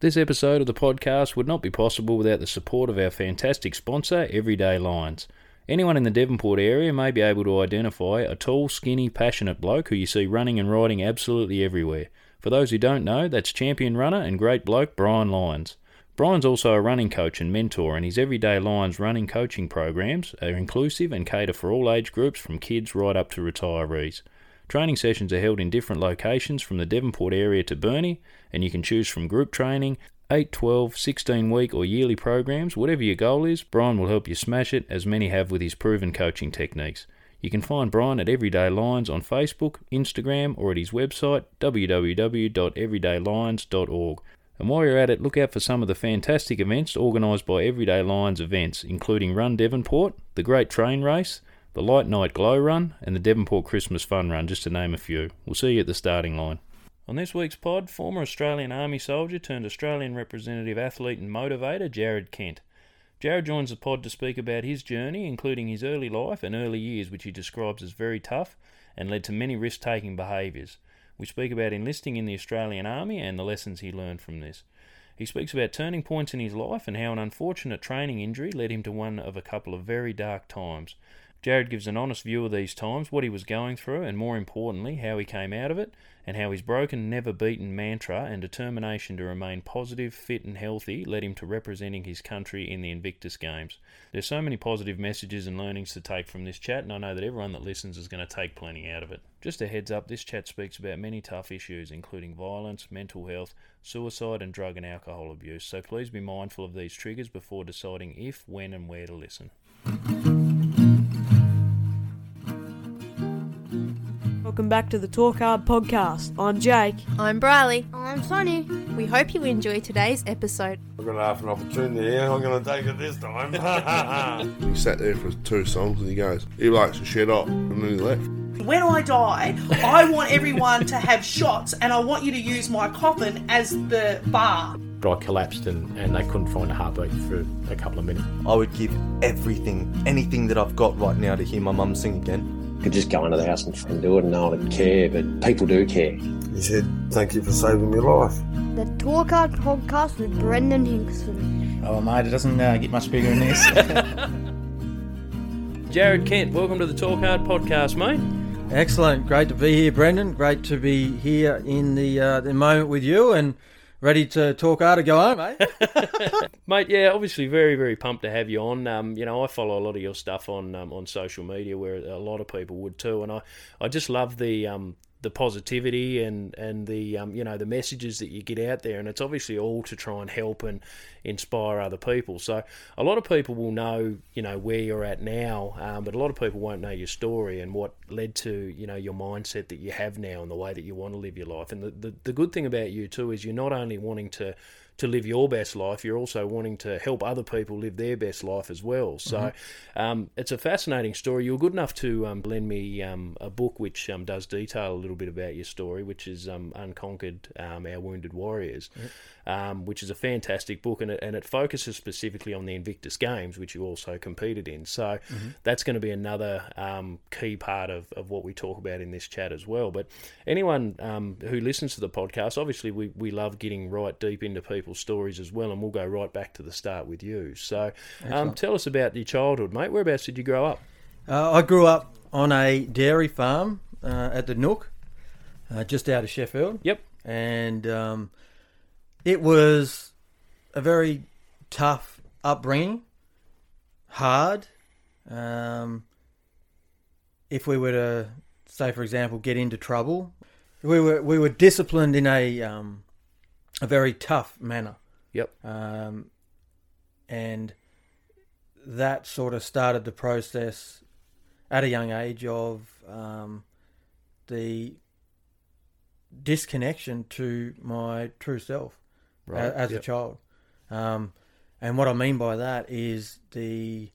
This episode of the podcast would not be possible without the support of our fantastic sponsor, Everyday Lions. Anyone in the Devonport area may be able to identify a tall, skinny, passionate bloke who you see running and riding absolutely everywhere. For those who don't know, that's champion runner and great bloke Brian Lyons. Brian's also a running coach and mentor, and his Everyday Lions running coaching programs are inclusive and cater for all age groups from kids right up to retirees. Training sessions are held in different locations from the Devonport area to Burnie, and you can choose from group training, 8, 12, 16 week, or yearly programs. Whatever your goal is, Brian will help you smash it, as many have with his proven coaching techniques. You can find Brian at Everyday Lions on Facebook, Instagram, or at his website www.everydaylions.org. And while you're at it, look out for some of the fantastic events organised by Everyday Lions events, including Run Devonport, the Great Train Race, the Light Night Glow Run, and the Devonport Christmas Fun Run, just to name a few. We'll see you at the starting line. On this week's pod, former Australian Army soldier turned Australian representative athlete and motivator Jarrod Kent. Jarrod joins the pod to speak about his journey, including his early life and early years, which he describes as very tough and led to many risk taking behaviours. We speak about enlisting in the Australian Army and the lessons he learned from this. He speaks about turning points in his life and how an unfortunate training injury led him to one of a couple of very dark times. Jarrod gives an honest view of these times, what he was going through, and more importantly, how he came out of it, and how his broken, never beaten mantra and determination to remain positive, fit, and healthy led him to representing his country in the Invictus Games. There's so many positive messages and learnings to take from this chat, and I know that everyone that listens is going to take plenty out of it. Just a heads up, this chat speaks about many tough issues, including violence, mental health, suicide, and drug and alcohol abuse, so please be mindful of these triggers before deciding if, when, and where to listen. Welcome back to the Talk Hard podcast. I'm Jake. I'm Briley. I'm Sonny. We hope you enjoy today's episode. I've got half an opportunity here. I'm going to take it this time. He sat there for two songs and he goes, he likes to shut up. And then he left. When I die, I want everyone to have shots and I want you to use my coffin as the bar. But I collapsed and, and they couldn't find a heartbeat for a couple of minutes. I would give everything, anything that I've got right now to hear my mum sing again. Could just go into the house and fucking do it and no one would care, but people do care. he said, Thank you for saving my life. The Talk Hard podcast with Brendan Hinkson. Oh, mate, it doesn't uh, get much bigger than this. Jarrod Kent, welcome to the Talk Hard podcast, mate. Excellent. Great to be here, Brendan. Great to be here in the uh, the moment with you and ready to talk hard to go home, eh? Mate, yeah, obviously very, very pumped to have you on. Um, you know, I follow a lot of your stuff on um, on social media, where a lot of people would too, and I, I just love the um, the positivity and and the um, you know the messages that you get out there, and it's obviously all to try and help and inspire other people. So a lot of people will know you know where you're at now, um, but a lot of people won't know your story and what led to you know your mindset that you have now and the way that you want to live your life. And the the, the good thing about you too is you're not only wanting to to live your best life, you're also wanting to help other people live their best life as well. So um, it's a fascinating story. You were good enough to um, lend me um, a book which um, does detail a little bit about your story, which is um, Unconquered um, Our Wounded Warriors, um, which is a fantastic book and it, and it focuses specifically on the Invictus Games, which you also competed in. So that's going to be another um, key part of, of what we talk about in this chat as well. But anyone um, who listens to the podcast, obviously, we, we love getting right deep into people's stories as well, and we'll go right back to the start with you. So um, tell us about your childhood, mate. Whereabouts did you grow up? uh, I grew up on a dairy farm uh, at the Nook, uh, just out of Sheffield. Yep. and um, it was a very tough upbringing, hard. Um, if we were to say, for example, get into trouble, we were we were disciplined in a um, a very tough manner, Yep. um, and that sort of started the process at a young age of um, the disconnection to my true self a- as a Yep. child. Um, and what I mean by that is the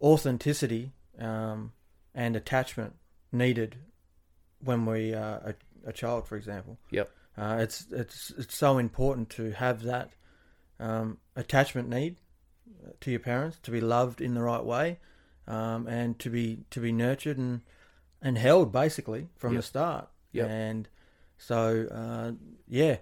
authenticity um, and attachment needed when we are a, a child, for example. Yep. Uh, it's it's it's so important to have that um, attachment need to your parents to be loved in the right way, um, and to be to be nurtured and and held basically from Yep. the start. Yep. And so uh, yeah,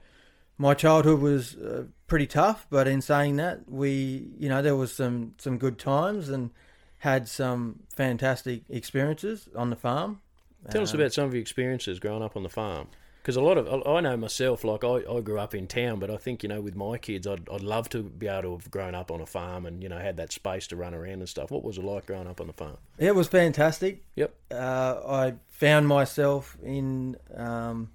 my childhood was uh, pretty tough, but in saying that, we, you know, there was some some good times and had some fantastic experiences on the farm. Tell us Um, about some of your experiences growing up on the farm. Because a lot of I know myself, like I, I grew up in town, but I think you know with my kids, I'd I'd love to be able to have grown up on a farm and you know had that space to run around and stuff. What was it like growing up on the farm? It was fantastic. Yep. Uh, I found myself in um,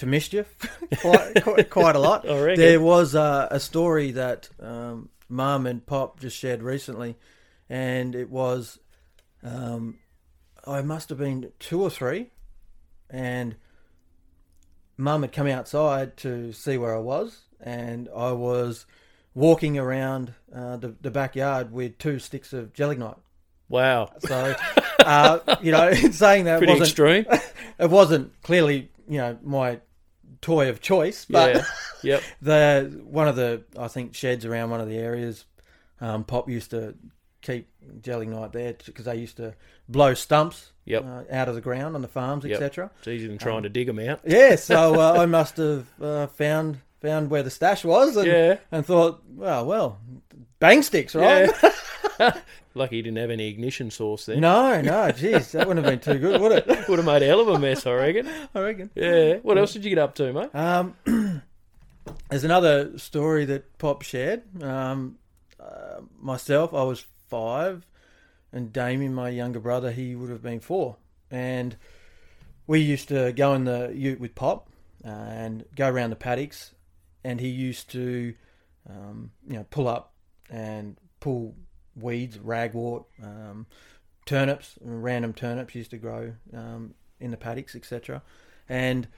to mischief quite, quite, quite a lot. There was uh, a story that um, Mum and Pop just shared recently, and it was um, I must have been two or three, and Mum had come outside to see where I was, and I was walking around uh, the, the backyard with two sticks of gelignite. Wow. So, uh, you know, saying that Pretty wasn't extreme. it wasn't clearly, you know, my toy of choice, but Yeah. Yep. the one of the I think sheds around one of the areas, um, Pop used to keep gelignite there because they used to blow stumps Yep. uh, out of the ground on the farms, Yep. etc. It's easier than trying Um, to dig them out. Yeah, so uh, I must have uh, found found where the stash was, and, Yeah. and thought, well, well, bang sticks, right? Yeah. Lucky you didn't have any ignition source then. no, no, jeez, that wouldn't have been too good, would it? Would have made a hell of a mess, I reckon. I reckon. Yeah. What else did you get up to, mate? Um, there's another story that Pop shared. Um, uh, myself, I was five, and Damien, my younger brother, he would have been four. And we used to go in the ute with Pop uh, and go around the paddocks, and he used to, um, you know, pull up and pull weeds, ragwort, um, turnips, random turnips used to grow um, in the paddocks, etc. And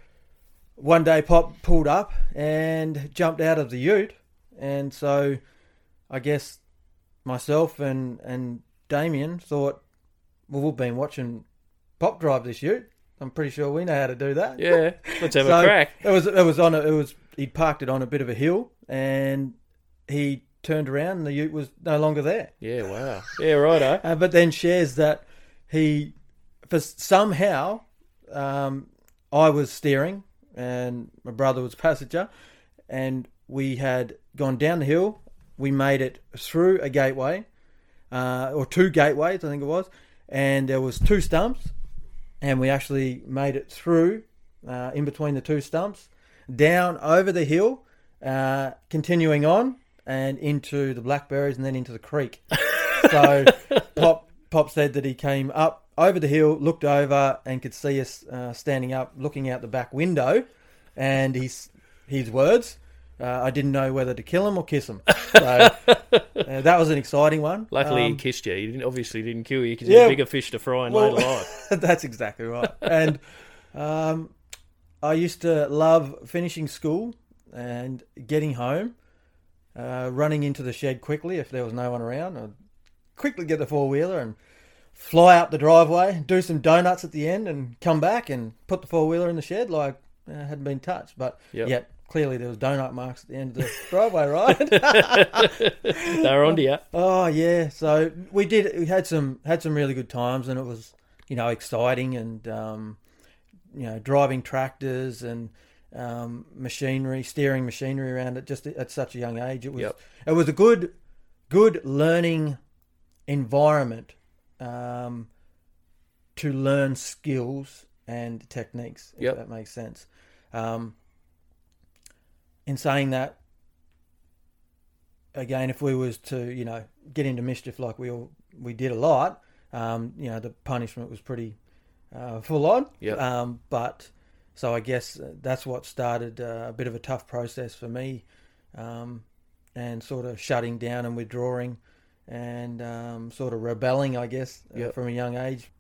one day Pop pulled up and jumped out of the ute, and so I guess myself and and Damien thought, well, we've been watching Pop drive this ute. I'm pretty sure we know how to do that. Yeah. Let's have a crack. It was it was on a, it was he'd parked it on a bit of a hill, and he turned around and the ute was no longer there. Yeah. Wow. Yeah. Righto. Uh, but then shares that he, for somehow, um, I was steering and my brother was passenger, and we had gone down the hill. We made it through a gateway, uh, or two gateways, I think it was, and there was two stumps, and we actually made it through, uh, in between the two stumps, down over the hill, uh, continuing on and into the blackberries and then into the creek. So Pop Pop said that he came up over the hill, looked over, and could see us uh, standing up, looking out the back window, and his his words. Uh, I didn't know whether to kill him or kiss him. So uh, that was an exciting one. Luckily, he Um, kissed you. He didn't, obviously didn't kill you because Yeah. he's a bigger fish to fry and well, later life. that's exactly right. And um, I used to love finishing school and getting home, uh, running into the shed quickly if there was no one around. I'd quickly get the four wheeler and fly up the driveway, do some donuts at the end, and come back and put the four wheeler in the shed like uh, it hadn't been touched. But Yep. yet clearly there was donut marks at the end of the driveway, right? They're onto you. Oh yeah, so we did. We had some had some really good times, and it was you know exciting, and um, you know driving tractors and um, machinery, steering machinery around at just at such a young age. It was Yep. it was a good good learning environment um, to learn skills and techniques. If Yep. that makes sense. Um, in saying that, again, if we was to you know get into mischief like we all we did a lot, um, you know the punishment was pretty uh, full on. Yep. Um, but so I guess uh, that's what started uh, a bit of a tough process for me, um, and sort of shutting down and withdrawing, and um, sort of rebelling, I guess, uh, from a young age.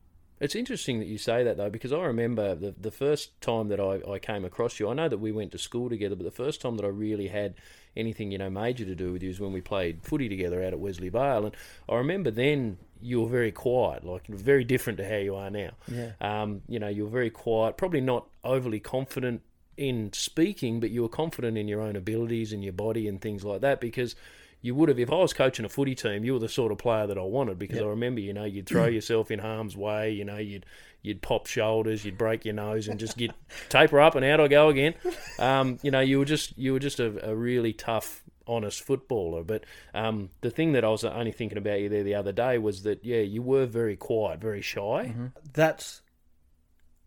It's interesting that you say that though, because I remember the the first time that I, I came across you. I know that we went to school together, but the first time that I really had anything you know major to do with you is when we played footy together out at Wesley Vale, and I remember then you were very quiet, like very different to how you are now. Yeah. Um, you know, you were very quiet, probably not overly confident in speaking, but you were confident in your own abilities and your body and things like that because you would have if I was coaching a footy team, you were the sort of player that I wanted because Yep. I remember, you know, you'd throw yourself in harm's way, you know, you'd you'd pop shoulders, you'd break your nose, and just get taper up and out I go again. Um, you know, you were just you were just a, a really tough, honest footballer. But um, the thing that I was only thinking about you there the other day was that yeah, you were very quiet, very shy. That's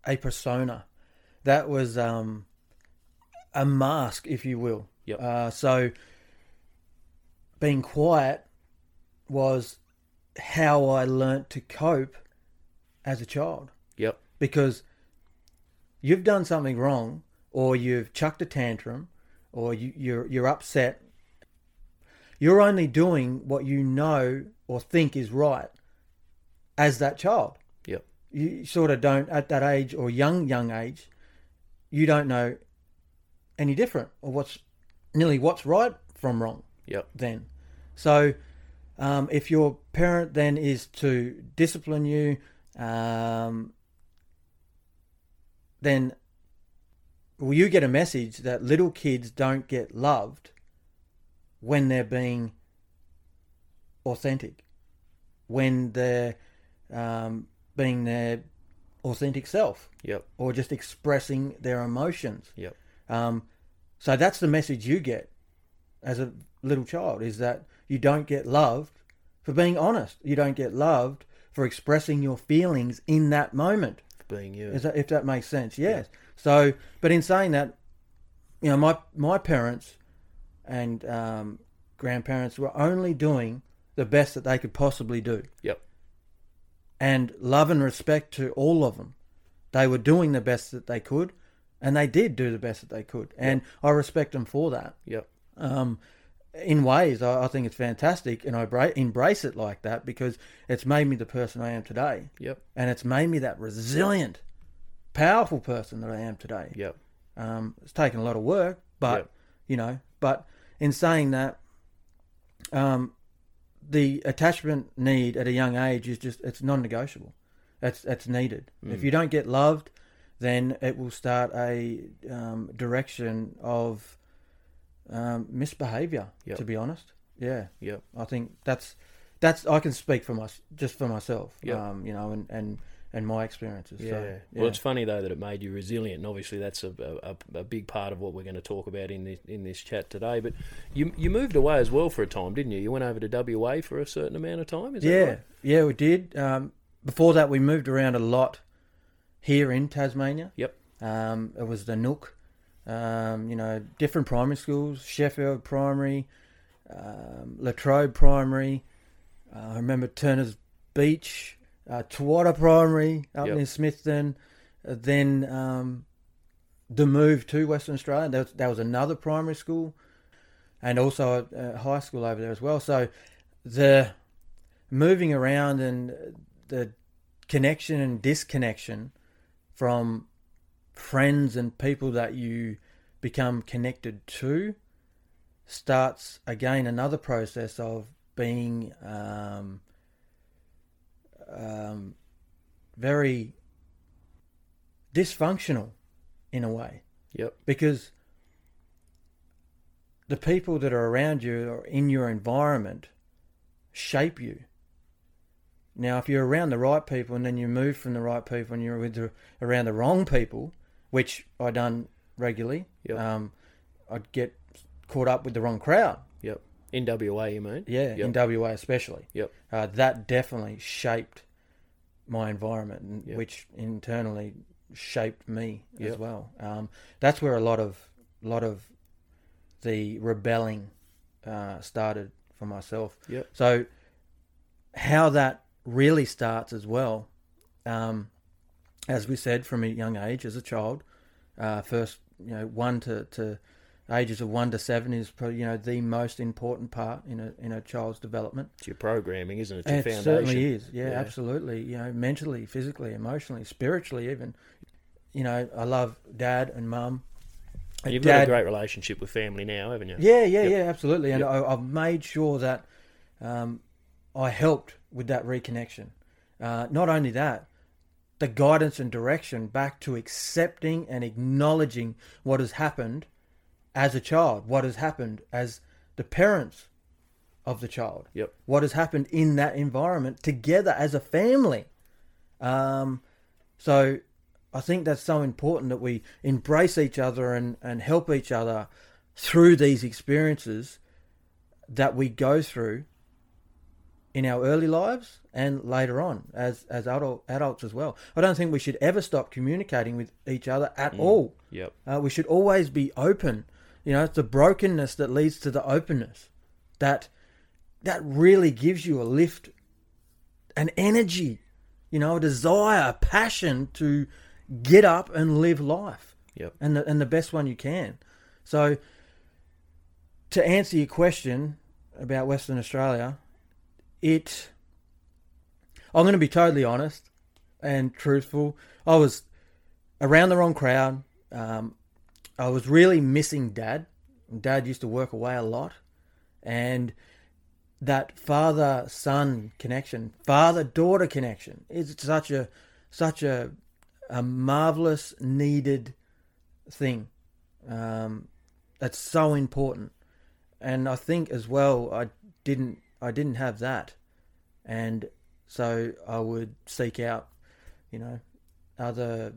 a persona. That was um, a mask, if you will. Yep. Uh, so being quiet was how I learnt to cope as a child. Yep. Because you've done something wrong, or you've chucked a tantrum, or you, you're you're upset. You're only doing what you know or think is right as that child. Yep. You sort of don't at that age or young young age. You don't know any different or what's nearly what's right from wrong Yep. then. So, um, if your parent then is to discipline you, um, then well, you get a message that little kids don't get loved when they're being authentic, when they're um, being their authentic self, Yep. or just expressing their emotions. Yep. Um, so that's the message you get as a little child is that you don't get loved for being honest. You don't get loved for expressing your feelings in that moment. Being you. Is that, if that makes sense, yes. So, but in saying that, you know, my my parents and um, grandparents were only doing the best that they could possibly do, Yep. and love and respect to all of them. They were doing the best that they could, and they did do the best that they could, and I respect them for that. Yep. Um, in ways, I, I think it's fantastic, and I bra- embrace it like that because it's made me the person I am today. Yep. And it's made me that resilient, powerful person that I am today. Yep. Um, it's taken a lot of work, but Yep. you know, but in saying that, um, the attachment need at a young age is just it's non-negotiable. It's it's needed. If Mm. you don't get loved, then it will start a um, direction of um, misbehavior. Yep. To be honest, yeah, yeah. I think that's that's I can speak for my just for myself. Yep. Um, you know, and and and my experiences. Yeah. So, Well, it's funny though that it made you resilient, and obviously that's a, a, a big part of what we're going to talk about in this in this chat today. But you you moved away as well for a time, didn't you? You went over to WA for a certain amount of time. Is that yeah, right? yeah, we did. Um, before that, we moved around a lot here in Tasmania. Yep. Um, it was the Nook, um, you know, different primary schools, Sheffield Primary, um, Latrobe Primary. Uh, I remember Turner's Beach, uh, Tawada Primary up Yep. near Smithton. Uh, then um, the move to Western Australia. There was, there was another primary school, and also a, a high school over there as well. So the moving around and the connection and disconnection from friends and people that you become connected to starts again another process of being um, um, very dysfunctional in a way Yep. because the people that are around you or in your environment shape you. Now, if you're around the right people and then you move from the right people and you're with the, around the wrong people, which I done regularly, Yep. um, I'd get caught up with the wrong crowd. Yep. In WA, you mean? Yeah, in WA especially. Yep. Uh, that definitely shaped my environment, Yep. which internally shaped me as well. Um, that's where a lot of lot of the rebelling uh, started for myself. Yep. So how that really starts as well, um, as we said, from a young age as a child, uh, first you know one to, to ages of one to seven is probably you know the most important part in a in a child's development. It's your programming, isn't it? It's your It foundation. certainly is. Yeah, absolutely. You know, mentally, physically, emotionally, spiritually, even. You know, I love dad and mum. You've Dad- got a great relationship with family now, haven't you? Yeah, yeah, Yep. yeah, absolutely. And Yep. I, I've made sure that um, I helped with that reconnection. Uh, not only that, the guidance and direction back to accepting and acknowledging what has happened as a child, what has happened as the parents of the child. Yep. What has happened in that environment together as a family. Um, so I think that's so important that we embrace each other and, and help each other through these experiences that we go through in our early lives and later on as as adult, adults as well. I don't think we should ever stop communicating with each other at Mm. all. Yep. Uh, we should always be open. You know, it's the brokenness that leads to the openness. That that really gives you a lift, an energy, you know, a desire, a passion to get up and live life. Yep. And the and the best one you can. So to answer your question about Western Australia, it I'm going to be totally honest and truthful. I was around the wrong crowd. Um, I was really missing dad. Dad used to work away a lot, and that father son connection, father daughter connection, is such a such a a marvelous needed thing. Um, that's so important, and I think as well I didn't I didn't have that, and so I would seek out, you know, other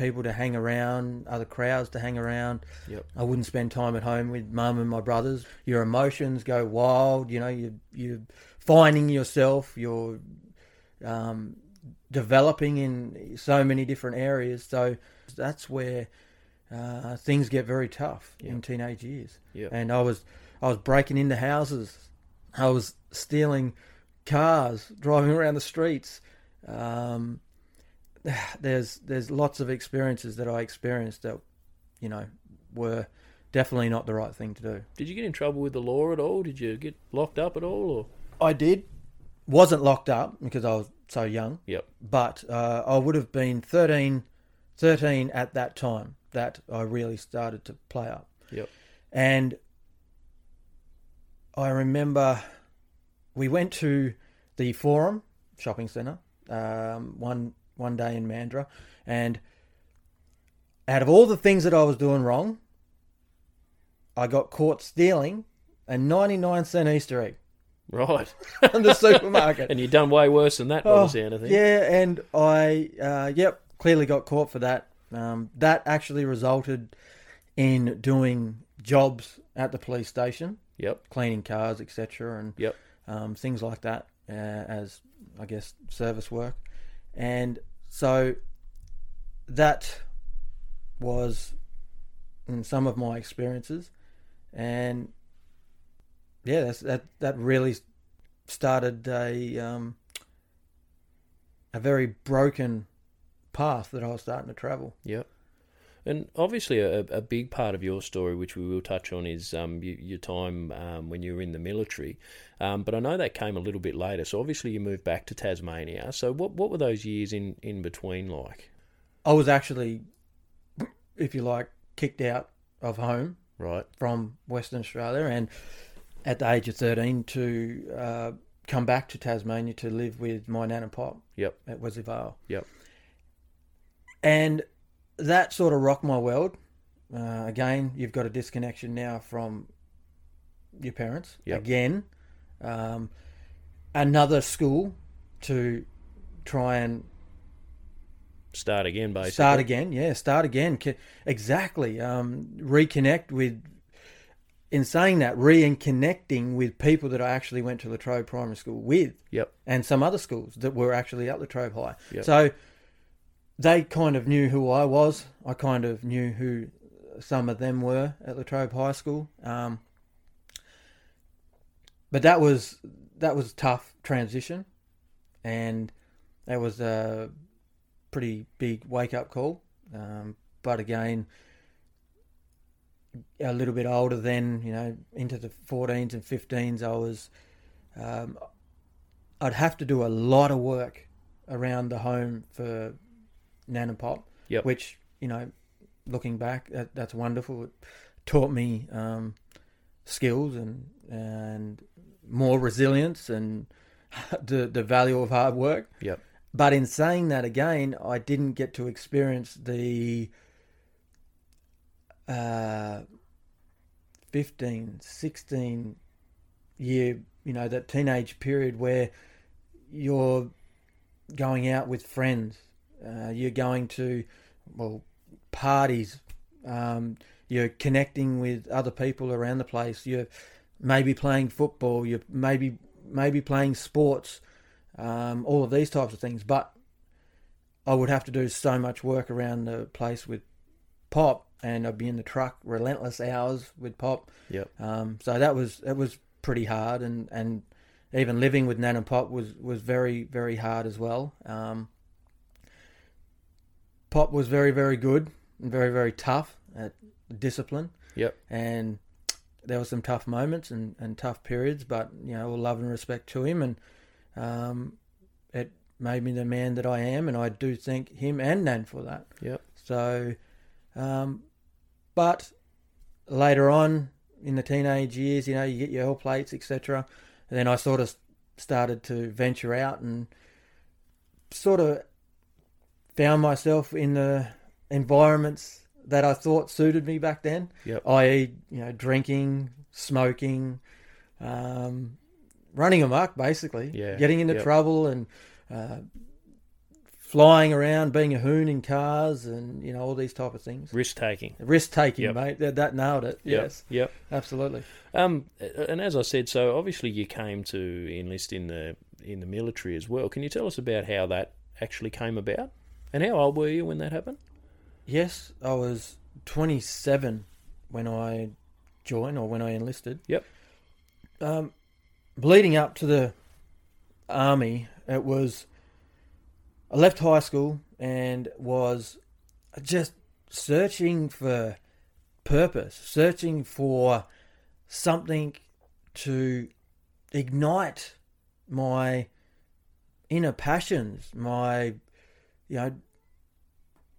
people to hang around, other crowds to hang around. Yep. I wouldn't spend time at home with mum and my brothers. Your emotions go wild. You know, you you're finding yourself. You're um, developing in so many different areas. So that's where uh, things get very tough in teenage years. Yep. And I was I was breaking into houses. I was stealing cars, driving around the streets. Um, there's there's lots of experiences that I experienced that, you know, were definitely not the right thing to do. Did you get in trouble with the law at all? Did you get locked up at all? Or I did. Wasn't locked up because I was so young. Yep. But uh, I would have been 13, 13 at that time that I really started to play up. Yep. And I remember we went to the Forum shopping centre um, one one day in Mandurah, and out of all the things that I was doing wrong, I got caught stealing a 99 cent Easter egg. Right. in the supermarket. and you've done way worse than that by Oh, the of things. Yeah, and I, uh, yep, clearly got caught for that. Um, that actually resulted in doing jobs at the police station. Yep. Cleaning cars, etc., and Yep. um, things like that uh, as I guess service work, and so that was in some of my experiences, and yeah, that's, that that really started a um, a very broken path that I was starting to travel. Yep. And obviously, a, a big part of your story, which we will touch on, is um, you, your time um, when you were in the military. Um, but I know that came a little bit later. So obviously, you moved back to Tasmania. So what what were those years in, in between like? I was actually, if you like, kicked out of home Right. from Western Australia, and at the age of thirteen to uh, come back to Tasmania to live with my nan and pop. Yep. At Wesley Vale. Yep. And that sort of rocked my world. Uh, again, you've got a disconnection now from your parents. Yep. Again, um, another school to try and Start again, basically. Start again, yeah, start again. Exactly. Um, reconnect with, in saying that, re-connecting with people that I actually went to Latrobe Primary School with. Yep. And some other schools that were actually at Latrobe High. Yep. So they kind of knew who I was. I kind of knew who some of them were at Latrobe High School. Um, but that was that was a tough transition, and that was a pretty big wake up call. Um, but again, a little bit older then, you know, into the 14s and 15s, I was, um, I'd have to do a lot of work around the home for Nan and Pop, Yep. which, you know, looking back, that, that's wonderful. It taught me um, skills and, and more resilience and the, the value of hard work. Yep. But in saying that again, I didn't get to experience the uh, 15, 16 year, you know, that teenage period where you're going out with friends, uh, you're going to, well, parties, um, you're connecting with other people around the place, you're maybe playing football, you're maybe maybe playing sports, um, all of these types of things. But I would have to do so much work around the place with Pop, and I'd be in the truck relentless hours with Pop. Yep. Um, so that was it was pretty hard, and, and even living with Nan and Pop was was very very hard as well. Um, Pop was very very good and very very tough at discipline. Yep. And there were some tough moments and, and tough periods, but you know, all love and respect to him, and um, it made me the man that I am, and I do thank him and Nan for that. Yep. So, um, but later on in the teenage years, you know, you get your L plates, etc. And then I sort of started to venture out and sort of found myself in the environments that I thought suited me back then. Yep. I.e., you know, drinking, smoking, um, running amok, basically. Yeah. Getting into Yep. trouble and uh, flying around, being a hoon in cars, and you know all these type of things. Risk taking. Risk taking, Yep. mate. That, that nailed it. Yep. Yes. Yep. Absolutely. Um, and as I said, so obviously you came to enlist in the in the military as well. Can you tell us about how that actually came about, and how old were you when that happened? Yes, I was 27 when I joined or when I enlisted. Yep. Um, leading up to the army, it was I left high school and was just searching for purpose, searching for something to ignite my inner passions, my you know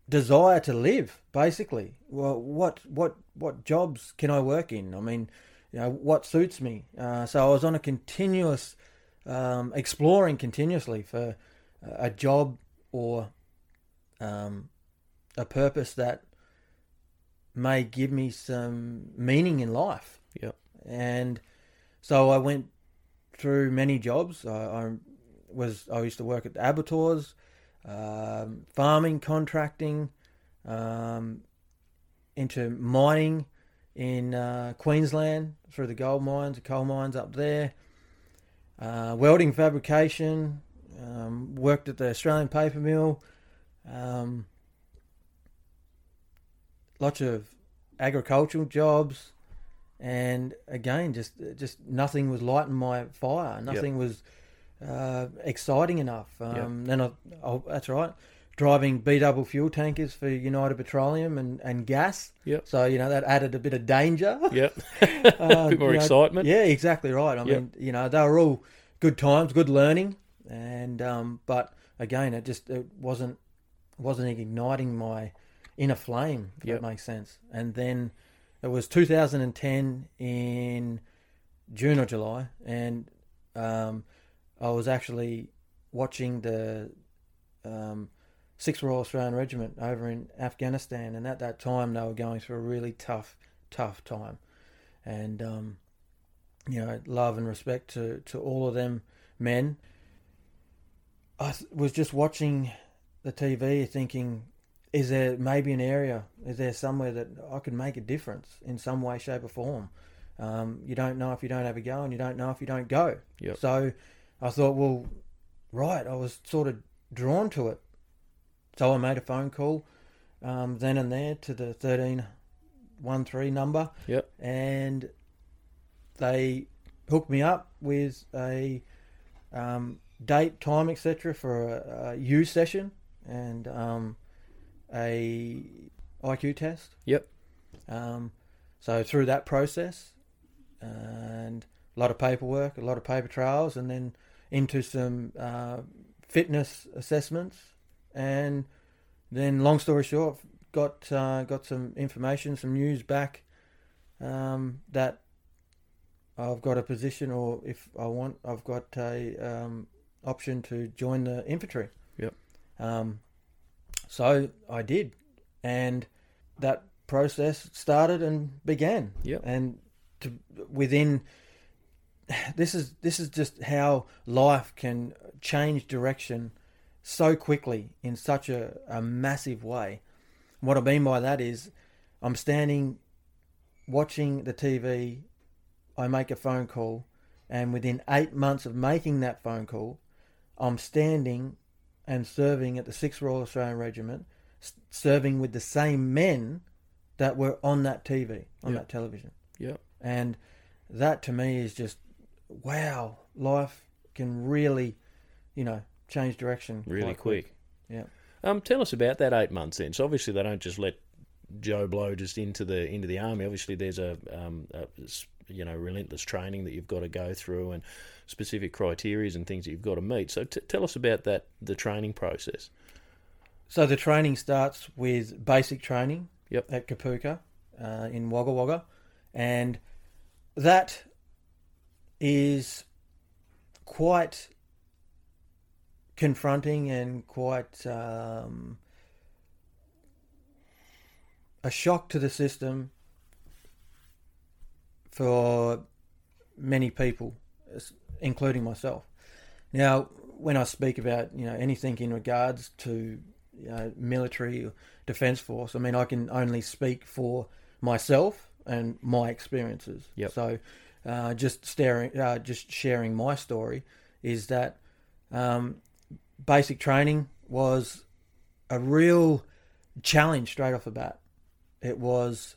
desire to live basically. Well what what what jobs can i work in? I mean you know what suits me? Uh, so i was on a continuous um, exploring continuously for a job or um, a purpose that may give me some meaning in life. Yep. and so i went through many jobs. I, I was i used to work at the abattoirs um, farming, contracting, um, into mining in uh, Queensland through the gold mines, the coal mines up there, uh, welding fabrication, um, worked at the Australian paper mill, um, lots of agricultural jobs, and again, just just nothing was lighting my fire. Nothing was uh, exciting enough. Um, Then I, oh, that's right, driving B double fuel tankers for United Petroleum and, and gas. Yep. So you know that added a bit of danger. Yep. Uh, Bit more you know, excitement. Yeah, exactly right. I Yep. mean, you know, they were all good times, good learning, and um, but again, it just it wasn't wasn't igniting my inner flame. If Yep. that makes sense. And then it was 2010 in June or July, and um, I was actually watching the um, Sixth Royal Australian Regiment over in Afghanistan, and at that time they were going through a really tough, tough time, and um, you know, love and respect to to all of them men. I was just watching the TV, thinking, is there maybe an area? Is there somewhere that I could make a difference in some way, shape, or form? Um, you don't know if you don't have a go, and you don't know if you don't go. Yep. So I thought, well, right. I was sort of drawn to it, so I made a phone call um, then and there to the thirteen one three number. Yep. And they hooked me up with a um, date, time, etc. for a, a U session and um, a IQ test. Yep. Um, so through that process, and a lot of paperwork, a lot of paper trails, and then into some uh, fitness assessments, and then long story short, got uh, got some information, some news back um, that I've got a position, or if I want, I've got a um, option to join the infantry. Yep. Um, so I did, and that process started and began. Yep. And to, within this is this is just how life can change direction so quickly in such a, a massive way. What I mean by that is I'm standing watching the TV, I make a phone call, and within eight months of making that phone call, I'm standing and serving at the 6th Royal Australian Regiment, serving with the same men that were on that TV, on Yeah. that television. Yeah. And that to me is just, wow, life can really, you know, change direction Really quite quick. Yeah. Um, tell us about that eight months then. So obviously they don't just let Joe Blow just into the into the army. Obviously there's a, um, a you know relentless training that you've got to go through and specific criteria and things that you've got to meet. So t- tell us about that the training process. So the training starts with basic training Yep. at Kapooka uh, in Wagga Wagga, and that is quite confronting and quite um, a shock to the system for many people, including myself. Now, when I speak about you know anything in regards to you know, military or defence force, I mean I can only speak for myself and my experiences. Yep. So, uh, just staring, uh, just sharing my story is that um, basic training was a real challenge straight off the bat. It was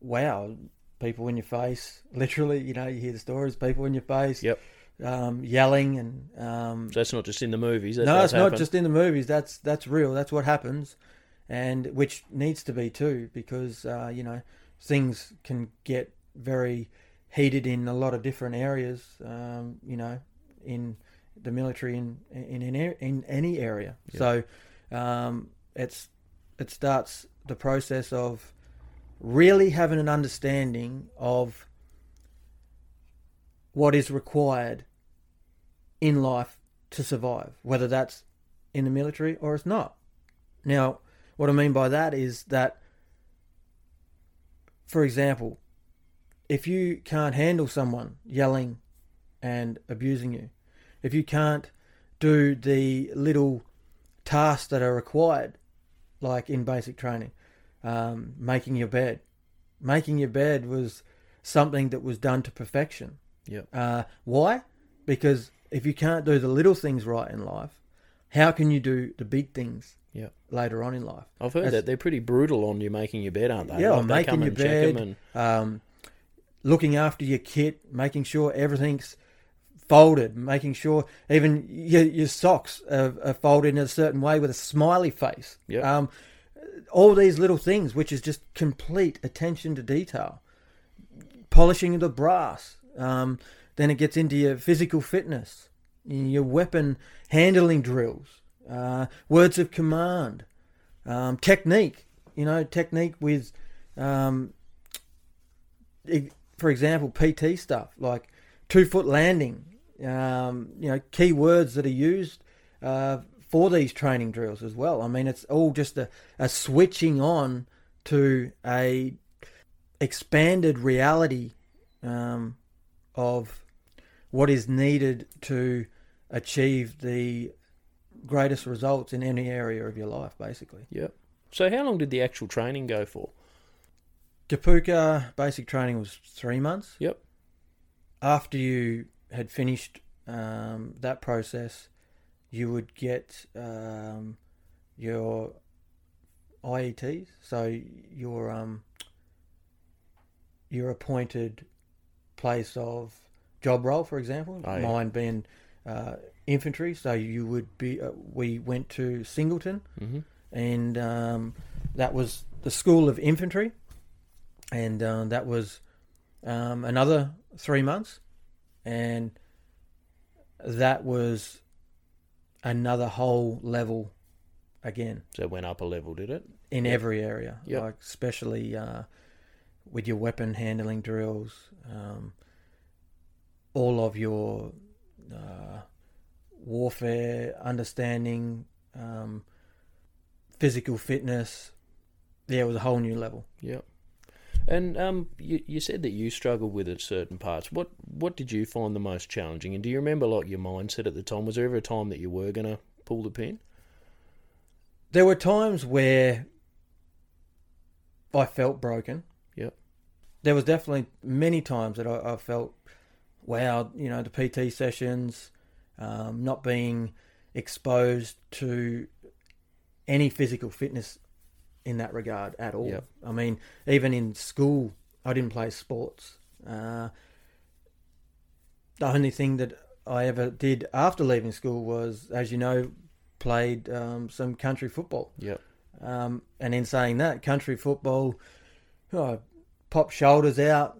wow, people in your face, literally. You know, you hear the stories, people in your face. Yep. Um, yelling and um, So that's not just in the movies. That no, it's not just in the movies. That's that's real. That's what happens, and which needs to be too, because uh, you know things can get very heated in a lot of different areas. Um, you know, in the military in in in, in, any area. So um, it's it starts the process of really having an understanding of what is required in life to survive, whether that's in the military or it's not. Now, what I mean by that is that, for example, if you can't handle someone yelling and abusing you, if you can't do the little tasks that are required, like in basic training, um, making your bed, making your bed was something that was done to perfection. Yep. Uh, why? Because if you can't do the little things right in life, how can you do the big things Yep. later on in life? I've heard That's- that they're pretty brutal on you making your bed, aren't they? yeah, Like, making your and check 'em bed, and um, looking after your kit, making sure everything's folded, making sure even your, your socks are, are folded in a certain way with a smiley face. Yep. Um, all these little things, which is just complete attention to detail. Polishing the brass. Um, then it gets into your physical fitness, your weapon handling drills, uh, words of command, um, technique. You know, technique with, um, for example, PT stuff like two foot landing. Um, you know, key words that are used uh, for these training drills as well. I mean, it's all just a, a switching on to a expanded reality um, of what is needed to achieve the greatest results in any area of your life, basically. Yep. So how long did the actual training go for? Kapooka basic training was three months. Yep. After you had finished um, that process, you would get um, your IETs, so your um, your appointed place of job role, for example. Oh, yeah. Mine being uh, infantry, so you would be. Uh, we went to Singleton, Mhm. and um, that was the School of Infantry, and uh, that was um, another three months, and that was another whole level again So it went up a level, did it? in Yep. every area, Yep. like especially uh, with your weapon handling drills, um, all of your uh, warfare understanding, um, physical fitness. Yeah, it was a whole new level. Yep. And um, you, you said that you struggled with it certain parts. What what did you find the most challenging? And do you remember like your mindset at the time? Was there ever a time that you were going to pull the pin? There were times where I felt broken. Yep. There was definitely many times that I, I felt, wow, you know, the PT sessions, um, not being exposed to any physical fitness in that regard at all. Yep. I mean, even in school, I didn't play sports. Uh, the only thing that I ever did after leaving school was, as you know, played um, some country football. Yep. Um, and in saying that, country football, oh, pop shoulders out,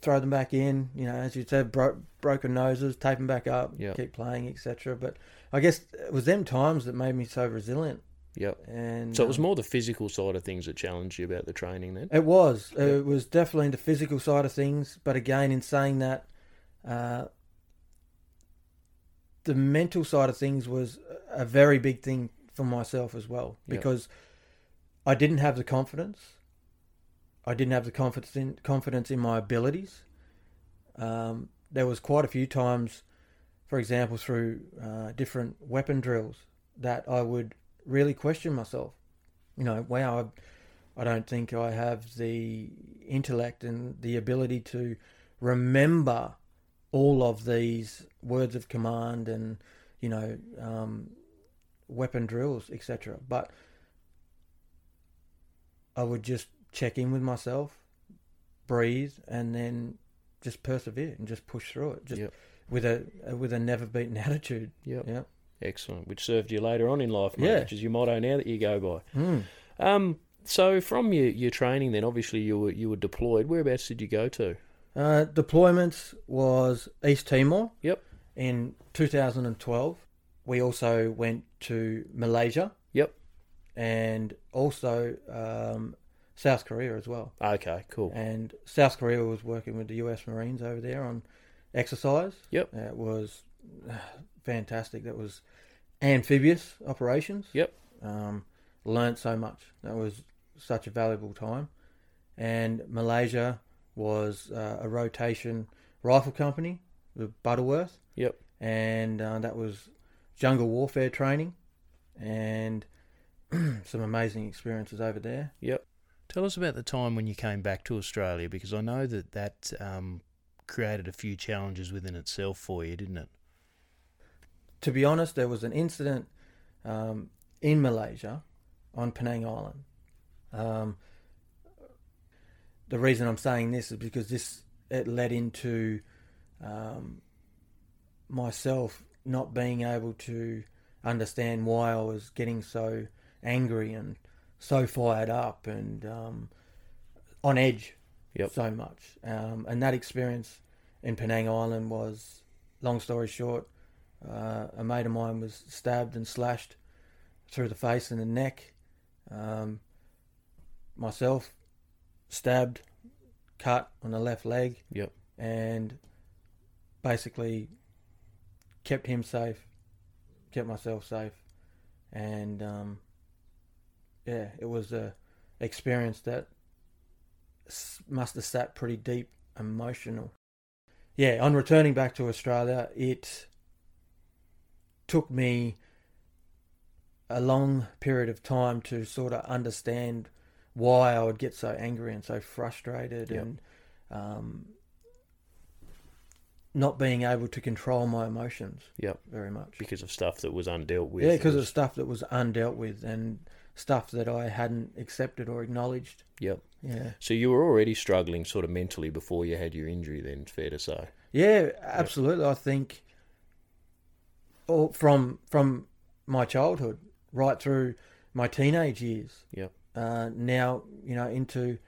throw them back in. You know, as you said, bro- broken noses, tape them back up, Yep. keep playing, etc. But I guess it was them times that made me so resilient. Yep. And So it was um, more the physical side of things that challenged you about the training then? It was. It was definitely the physical side of things. But again, in saying that, uh, the mental side of things was a very big thing for myself as well Yep. because I didn't have the confidence. I didn't have the confidence in confidence in my abilities. Um, there was quite a few times, for example, through uh, different weapon drills, that I would really question myself. You know, wow, I, I don't think I have the intellect and the ability to remember all of these words of command and you know um, weapon drills, etc. But I would just check in with myself, breathe, and then just persevere and just push through it, just Yep. with a with a never beaten attitude. Yep. Excellent. Which served you later on in life, mate, Yeah. which is your motto now that you go by. Mm. Um, so from your, your training then, obviously you were you were deployed. Whereabouts did you go to? Uh, deployments was East Timor. Yep. In 2012, we also went to Malaysia. Yep. And also um, South Korea as well. Okay, cool. And South Korea was working with the U.S. Marines over there on exercise. Yep. It was uh, fantastic. That was amphibious operations. Yep. Um, learned so much. That was such a valuable time. And Malaysia was uh, a rotation rifle company with Butterworth. Yep. And uh, that was jungle warfare training and some amazing experiences over there. Yep. Tell us about the time when you came back to Australia because I know that that um, created a few challenges within itself for you, didn't it? To be honest, there was an incident um, in Malaysia on Penang Island. Um, the reason I'm saying this is because this it led into um, myself not being able to understand why I was getting so angry and so fired up and um, on edge Yep. so much. Um, and that experience in Penang Island was, long story short, uh, a mate of mine was stabbed and slashed through the face and the neck. Um, myself stabbed, cut on the left leg. Yep. And basically kept him safe, kept myself safe, and um, yeah, it was a experience that must have sat pretty deep, emotional. Yeah, on returning back to Australia, it took me a long period of time to sort of understand why I would get so angry and so frustrated Yep. and um, not being able to control my emotions. Yep. Very much. Because of stuff that was undealt with. Yeah, because It of stuff that was undealt with and stuff that I hadn't accepted or acknowledged. Yep. Yeah. So you were already struggling sort of mentally before you had your injury then, fair to say. Yeah, absolutely. I think all from from my childhood right through my teenage years. Yep. Uh, now you know into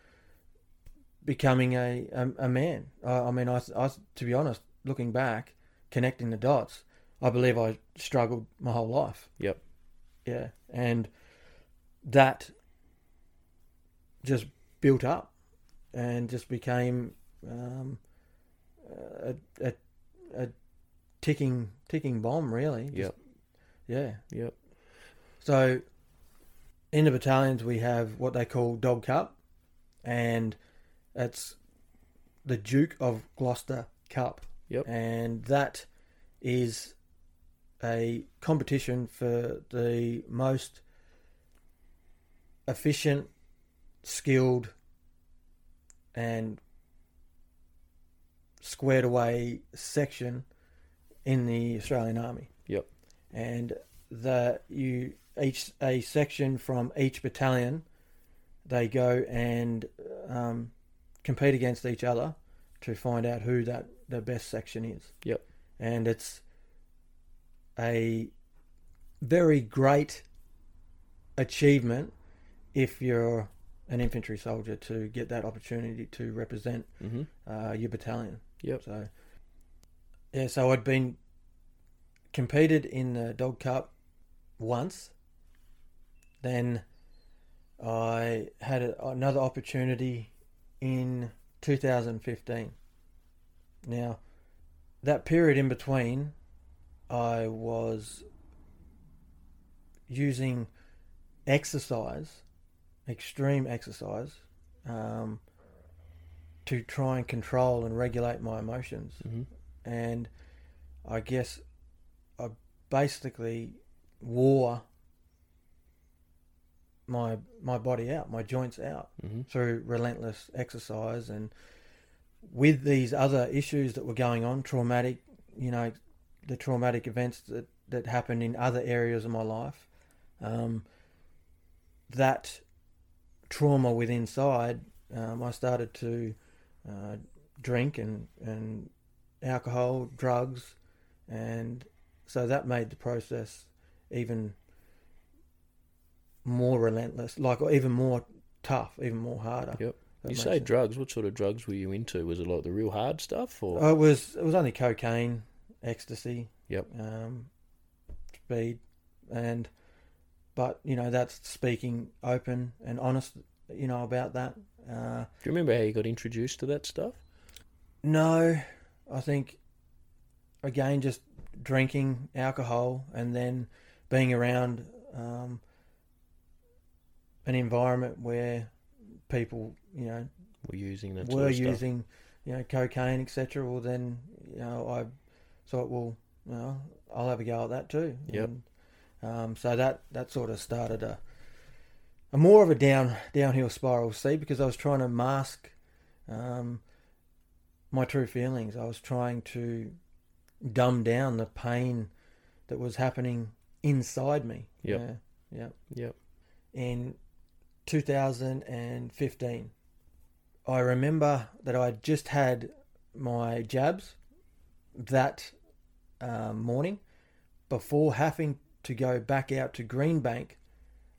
becoming a a, a man. I, I mean, I, I to be honest, looking back, connecting the dots, I believe I struggled my whole life. Yep. Yeah, and that just built up and just became um, a, a a ticking ticking bomb, really. Just- Yep. Yeah. Yep. So in the battalions we have what they call dog cup, and It's the Duke of Gloucester Cup. Yep. And that is a competition for the most efficient, skilled, and squared away section in the Australian Army. Yep. And the you each a section from each battalion, they go and um, compete against each other to find out who that the best section is. Yep. And it's a very great achievement if you're an infantry soldier to get that opportunity to represent Mhm. uh, your battalion. Yep. So yeah, so I'd been competed in the Dog Cup once. Then I had a, another opportunity in 2015. Now, that period in between, I was using exercise, extreme exercise, um, to try and control and regulate my emotions. Mhm. And I guess I basically wore my my body out, my joints out Mhm. through relentless exercise and with these other issues that were going on, traumatic, you know, the traumatic events that that happened in other areas of my life, um, that trauma within inside, um, I started to uh, drink and and alcohol, drugs, and so that made the process even more relentless, like or even more tough, even more harder. Yep. You say sense. drugs. What sort of drugs were you into? Was it like the real hard stuff, or Oh, it was it was only cocaine, ecstasy, Yep. um, speed, and but you know that's speaking open and honest, you know about that. Uh, do you remember how you got introduced to that stuff? no, I think again just drinking alcohol and then being around um, an environment where people, you know, Were using that were using, you know, cocaine, etc. Well, then, you know, I thought, well, you know, I'll have a go at that too. Yep. And, um, so that that sort of started a a more of a down downhill spiral. See, because I was trying to mask um, my true feelings. I was trying to dumb down the pain that was happening inside me. Yep. Yeah. Yeah. Yep. In 2015, I remember that I just had my jabs that um, morning before having to go back out to Greenbank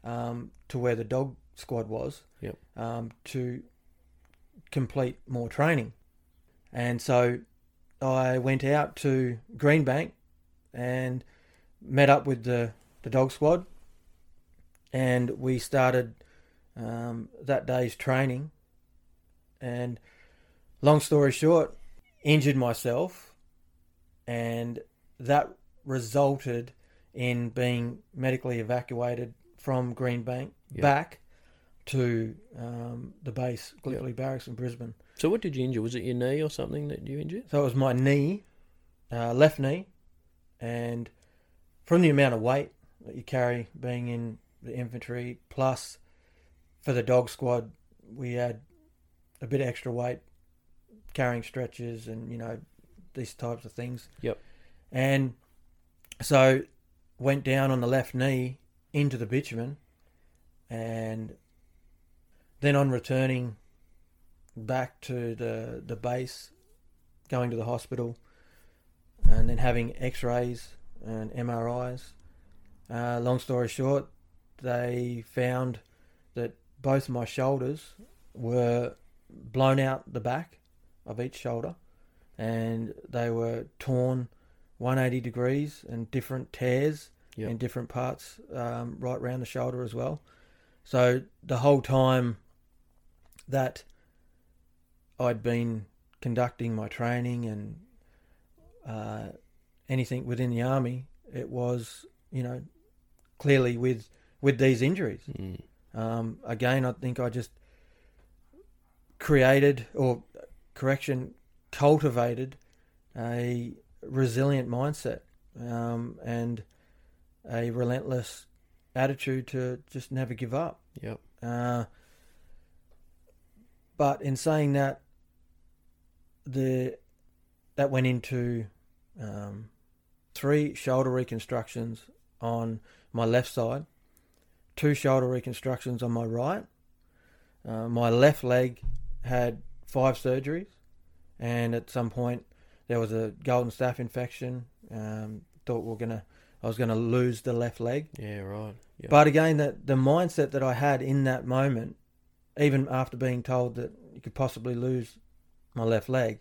um, to where the dog squad was Yep. um, to complete more training. And so I went out to Greenbank and met up with the, the dog squad and we started um, that day's training. And long story short, injured myself, and that resulted in being medically evacuated from Greenbank Yep. back to um, the base, Gallipoli Barracks in Brisbane. So what did you injure? Was it your knee or something that you injured? So it was my knee, uh, left knee, and from the amount of weight that you carry being in the infantry, plus for the dog squad, we had a bit of extra weight carrying stretchers and, you know, these types of things. Yep. And so went down on the left knee into the bitumen and then on returning back to the the base, going to the hospital, and then having X-rays and MRIs. Uh, long story short, they found that both my shoulders were blown out the back of each shoulder, and they were torn 180 degrees and different tears Yep. in different parts um, right around the shoulder as well. So the whole time that I'd been conducting my training and uh, anything within the army, it was you know clearly with with these injuries. Mm. Um, again, I think I just created or correction cultivated a resilient mindset um, and a relentless attitude to just never give up. Yep. Uh, but in saying that, the that went into um, three shoulder reconstructions on my left side, two shoulder reconstructions on my right. Uh, my left leg had five surgeries, and at some point there was a golden staph infection. Um, thought we are gonna, I was gonna lose the left leg. Yeah, right. Yep. But again, that the mindset that I had in that moment, even after being told that you could possibly lose my left leg,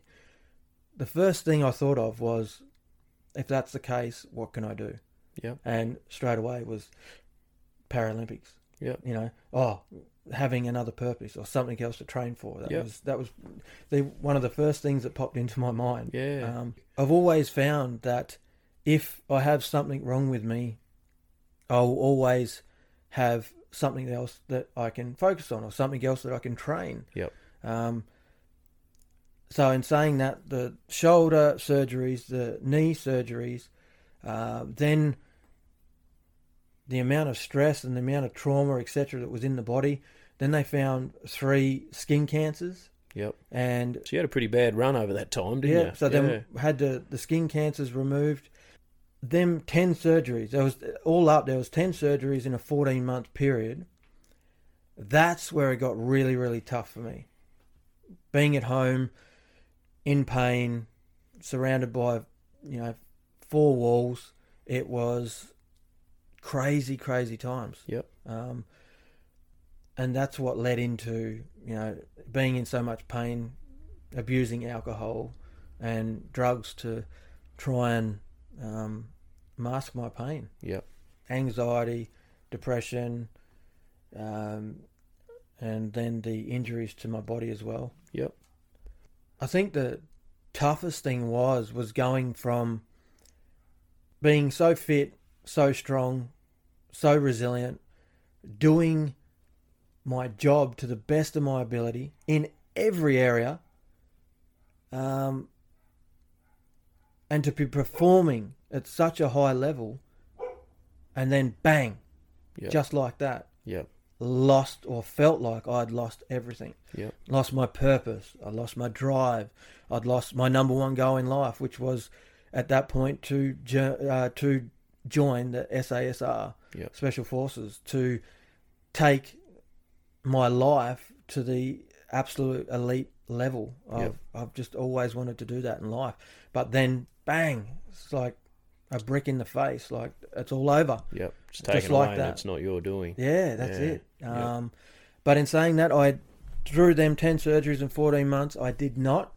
the first thing I thought of was, if that's the case, what can I do? Yeah. And straight away was Paralympics. Yeah. You know, oh, having another purpose or something else to train for. That Yep. was that was the one of the first things that popped into my mind. Yeah. Um, I've always found that if I have something wrong with me, I'll always have something else that I can focus on or something else that I can train. Yep. Um, so, in saying that, the shoulder surgeries, the knee surgeries, uh, then the amount of stress and the amount of trauma, etc., that was in the body, then they found three skin cancers. Yep. And So you had a pretty bad run over that time, didn't yeah, you? so then had the, the skin cancers removed. Them ten surgeries. There was all up. There was ten surgeries in a fourteen month period. That's where it got really really tough for me. Being at home, in pain, surrounded by you know four walls. It was crazy crazy times. Yep. Um, and that's what led into you know being in so much pain, abusing alcohol and drugs to try and um, mask my pain. Yep. Anxiety, depression, um, and then the injuries to my body as well. I think the toughest thing was was going from being so fit, so strong, so resilient, doing my job to the best of my ability in every area, um, and to be performing at such a high level, and then bang, Yep. just like that, Yep. Lost or felt like I'd lost everything. Yep. Lost my purpose. I lost my drive. I'd lost my number one goal in life, which was at that point to uh, to join the SASR Yep. Special Forces to take my life to the absolute elite level. I've, Yep. I've just always wanted to do that in life. But then, bang, it's like a brick in the face. Like, it's all over. Yep. It's Just taken like away and that. it's not your doing. Yeah, that's Yeah. it. Yep. Um, But in saying that, I drew them 10 surgeries in 14 months, I did not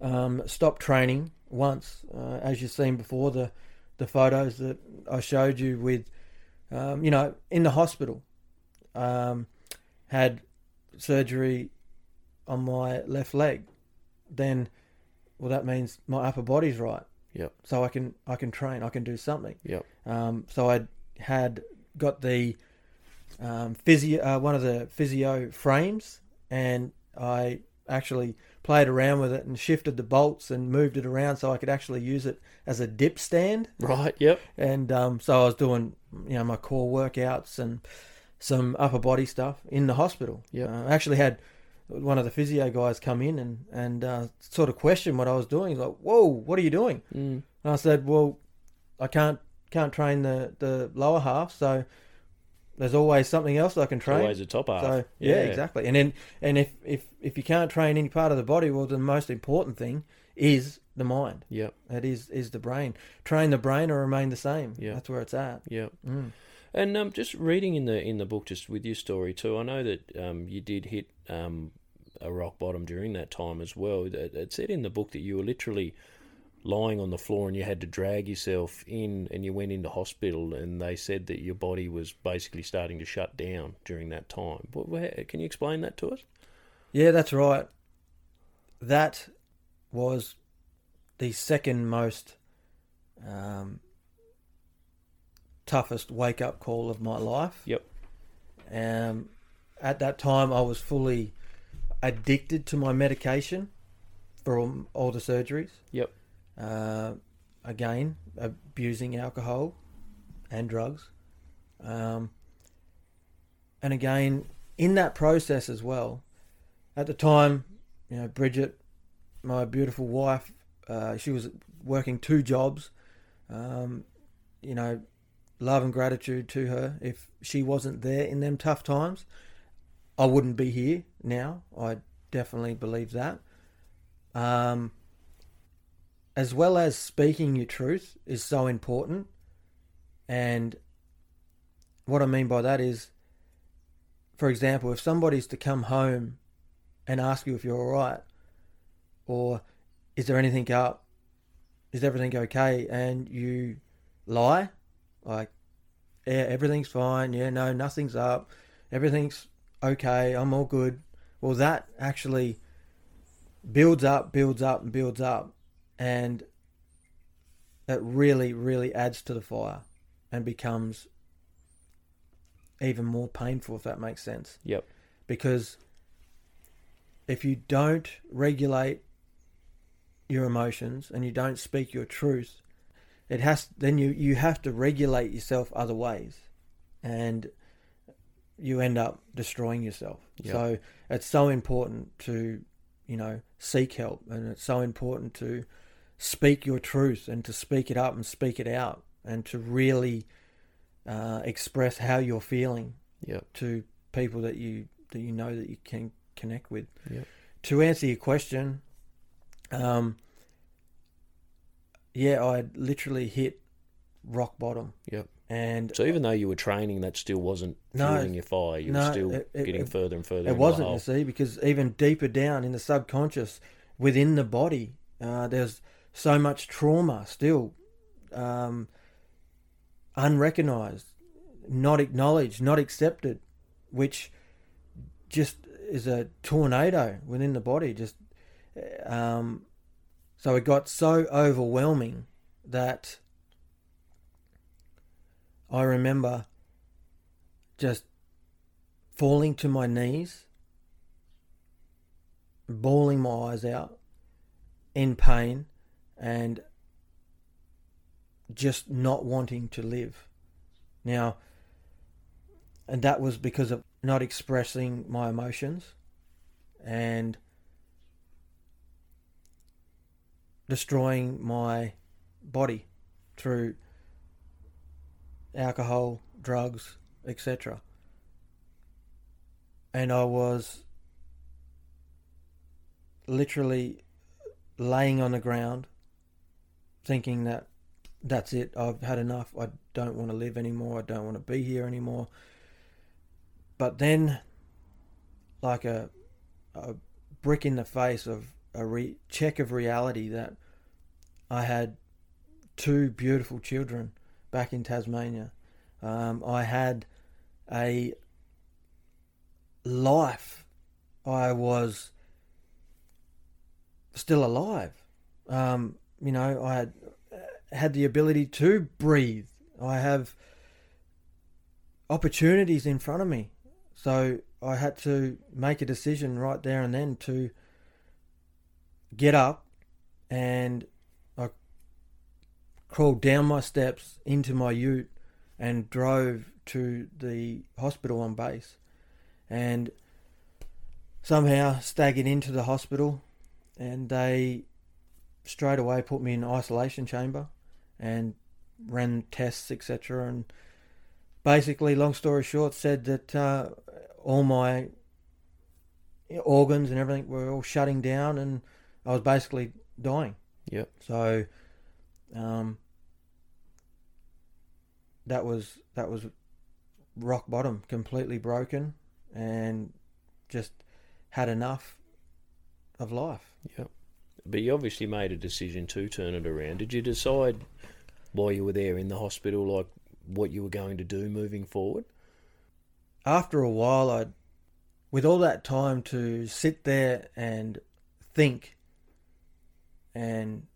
um, stop training once. Uh, as you've seen before, the, the photos that I showed you with, um, you know, in the hospital, um, had surgery on my left leg. Then, well, that means my upper body's right. Yep. So I can I can train. I can do something. Yep. Um, so I had got the um, physio, uh, one of the physio frames, and I actually played around with it and shifted the bolts and moved it around so I could actually use it as a dip stand. Right. Yep. And um, so I was doing, you know, my core workouts and some upper body stuff in the hospital. Yeah. Uh, I actually had one of the physio guys come in and and uh, sort of question what I was doing. He's like, "Whoa, what are you doing?" Mm. And I said, "Well, I can't can't train the the lower half, so there's always something else I can train. always a top half. So yeah, Yeah. exactly. And then and if if if you can't train any part of the body, well, the most important thing is the mind. Yep. That is is the brain. Train the brain or remain the same. Yeah. That's where it's at. Yep. Mm. And um, just reading in the in the book, just with your story too, I know that um, you did hit um, a rock bottom during that time as well. It, it said in the book that you were literally lying on the floor and you had to drag yourself in, and you went into hospital, and they said that your body was basically starting to shut down during that time. Can you explain that to us? Yeah, that's right. That was the second most um, toughest wake up call of my life. Yep. Um, at that time, I was fully addicted to my medication for all, all the surgeries. Yep. Uh, again, abusing alcohol and drugs. Um, and again, in that process as well, at the time, you know, Bridget, my beautiful wife, uh, she was working two jobs. Um, you know, love and gratitude to her. If she wasn't there in them tough times, I wouldn't be here now. I definitely believe that. Um, as well as speaking your truth is so important. And what I mean by that is, for example, if somebody's to come home and ask you if you're all right, or is there anything up, is everything okay, and you lie, like, yeah, everything's fine, yeah, no, nothing's up, everything's okay, I'm all good. Well, that actually builds up, builds up, and builds up, and it really, really adds to the fire and becomes even more painful, if that makes sense. Yep. Because if you don't regulate your emotions and you don't speak your truth, it has then you you have to regulate yourself other ways, and you end up destroying yourself. So it's so important to you know seek help, and it's so important to speak your truth and to speak it up and speak it out and to really uh, express how you're feeling to people that you that you know that you can connect with. To answer your question, um, yeah, I literally hit rock bottom. Yep. And So even though you were training, that still wasn't No, fueling your fire. You no, were still it- getting it- further and further. It wasn't, you see, because even deeper down in the subconscious, within the body, uh, there's so much trauma still um, unrecognized, not acknowledged, not accepted, which just is a tornado within the body. Just um, so it got so overwhelming that I remember just falling to my knees, bawling my eyes out in pain, and just not wanting to live. Now, and that was because of not expressing my emotions and destroying my body through alcohol, drugs, etc. And I was literally laying on the ground thinking that that's it, I've had enough, I don't want to live anymore, I don't want to be here anymore. But then, like a, a brick in the face of a re- check of reality that I had two beautiful children back in Tasmania. Um, I had a life. I was still alive. Um, you know, I had had the ability to breathe. I have opportunities in front of me. So I had to make a decision right there and then to get up and crawled down my steps into my ute and drove to the hospital on base. And somehow staggered into the hospital and they straight away put me in isolation chamber and ran tests etc and basically long story short said that uh, all my organs and everything were all shutting down and I was basically dying. Yep. so um, that was that was rock bottom completely broken and just had enough of life Yep. But you obviously made a decision to turn it around. Did you decide while you were there in the hospital, like what you were going to do moving forward? after a while I with all that time to sit there and think and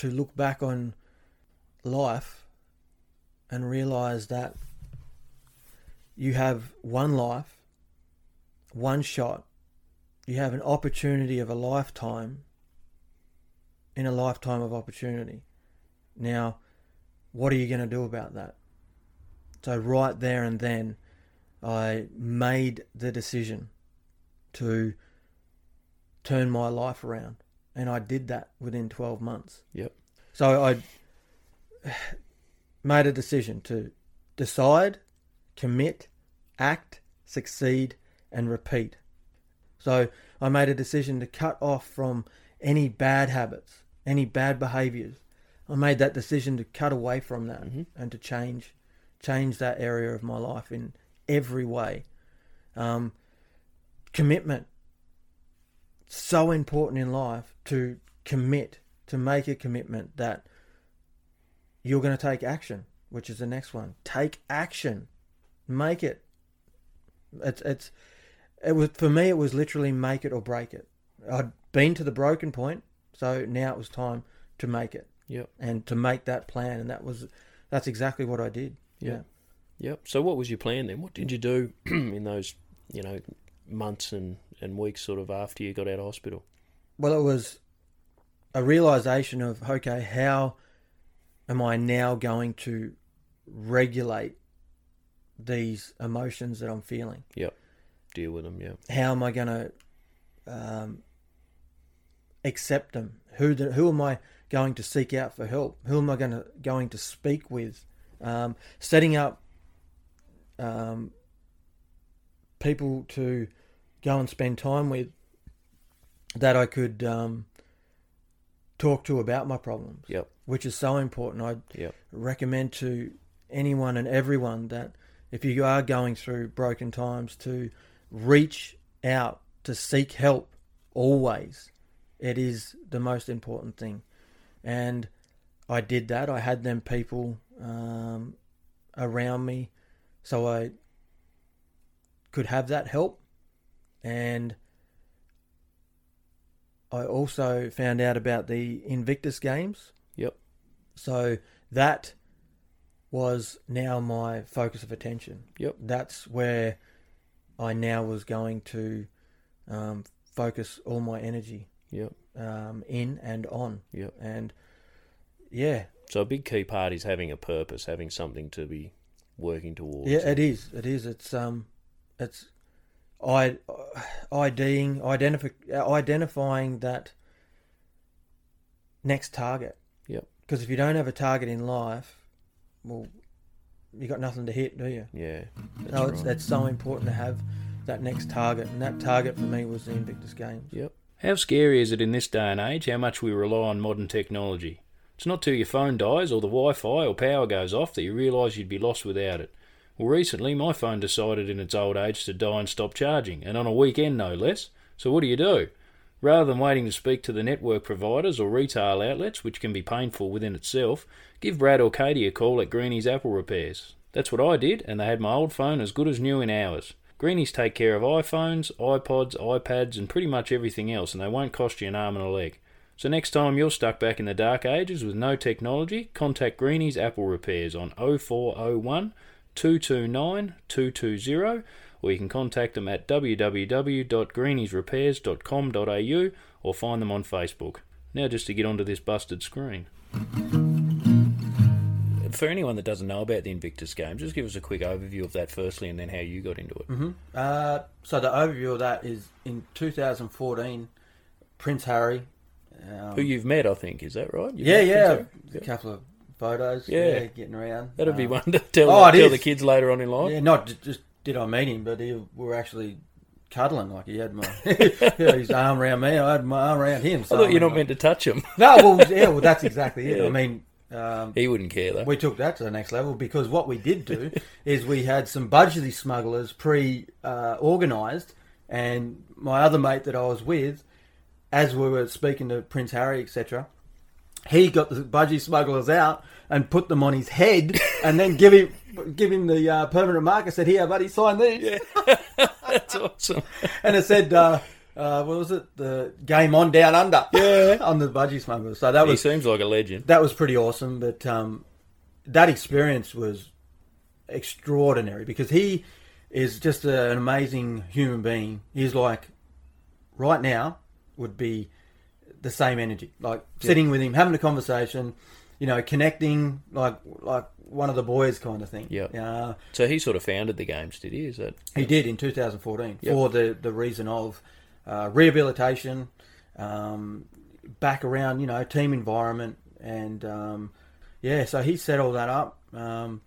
to look back on life and realize that you have one life, one shot. you have an opportunity of a lifetime in a lifetime of opportunity. Now, what are you going to do about that? So, right there and then, I made the decision to turn my life around. And I did that within 12 months. Yep. So, I made a decision to decide, commit, act, succeed, and repeat. So I made a decision to cut off from any bad habits, any bad behaviors. I made that decision to cut away from that and to change, change that area of my life in every way. Um, commitment, so important in life to commit, to make a commitment that you're going to take action, which is the next one. Take action, make it. It's it's it was for me. It was literally make it or break it. I'd been to the broken point, so now it was time to make it. Yep. And to make that plan, and that was that's exactly what I did. Yeah. Yep. So what was your plan then? What did you do in those, you know, months and, and weeks sort of after you got out of hospital? Well, it was a realization of okay, how am I now going to regulate these emotions that I'm feeling? Yep. Deal with them. Yeah. How am I going to um, accept them? Who do, who am I going to seek out for help? Who am I going to going to speak with? Um, setting up um, people to go and spend time with that I could um, talk to about my problems. Yep. Which is so important. I Yep. recommend to anyone and everyone that if you are going through broken times to reach out to seek help always. It is the most important thing. And I did that. I had them people um, around me so I could have that help. And I also found out about the Invictus Games. Yep. So that was now my focus of attention. Yep. That's where I now was going to um, focus all my energy. Yep. Um, in and on. Yep. And yeah. So a big key part is having a purpose, having something to be working towards. Yeah, it is. It is. It's um, it's I IDing, identify, identifying that next target. Yep. Because if you don't have a target in life, well, you got nothing to hit, do you? Yeah. So that's it's right. it's so important to have that next target, and that target for me was the Invictus Games. Yep. How scary is it in this day and age how much we rely on modern technology? It's not till your phone dies or the Wi Fi or power goes off that you realise you'd be lost without it. Well, recently my phone decided in its old age to die and stop charging, and on a weekend no less. So what do you do? Rather than waiting to speak to the network providers or retail outlets, which can be painful within itself, give Brad or Katie a call at Greenies Apple Repairs. That's what I did, and they had my old phone as good as new in hours. Greenies take care of iPhones, iPods, iPads, and pretty much everything else, and they won't cost you an arm and a leg. So next time you're stuck back in the dark ages with no technology, contact Greenies Apple Repairs on 0401 229 220, or you can contact them at www.greeniesrepairs.com.au or find them on Facebook. Now just to get onto this busted screen. For anyone that doesn't know about the Invictus Games, just give us a quick overview of that firstly and then how you got into it. hmm Uh, so the overview of that is in 2014, Prince Harry. Um, Who you've met, I think, is that right? You've yeah, yeah. A couple of photos. Yeah. Yeah, getting around. That'd be Um, one to tell, oh, tell the kids later on in life. Yeah, not just did I meet him, but he, we were actually cuddling like he had my his arm around me. I had my arm around him. I So thought you're not mean, meant to touch him. No, well, yeah, well, that's exactly it. Yeah. I mean, um, He wouldn't care though. we took that to the next level because what we did do is we had some budgie smugglers pre uh, organised, and my other mate that I was with, as we were speaking to Prince Harry, etc., he got the budgie smugglers out and put them on his head, and then give him give him the uh, permanent marker. Said, "Here, buddy, sign these." That's awesome. and it said, uh, uh, "What was it? The game on down under." Yeah, on the budgie smugglers. So that he was seems like a legend. that was pretty awesome. But um, that experience was extraordinary because he is just a, an amazing human being. He's like right now would be the same energy, like sitting with him, having a conversation, you know, connecting, like like one of the boys kind of thing. Yeah. Uh, So he sort of founded the games, did he? Is that he did in 2014 Yep. for the, the reason of uh, rehabilitation, um, back around, you know, team environment. And um, yeah, so he set all that up. Um,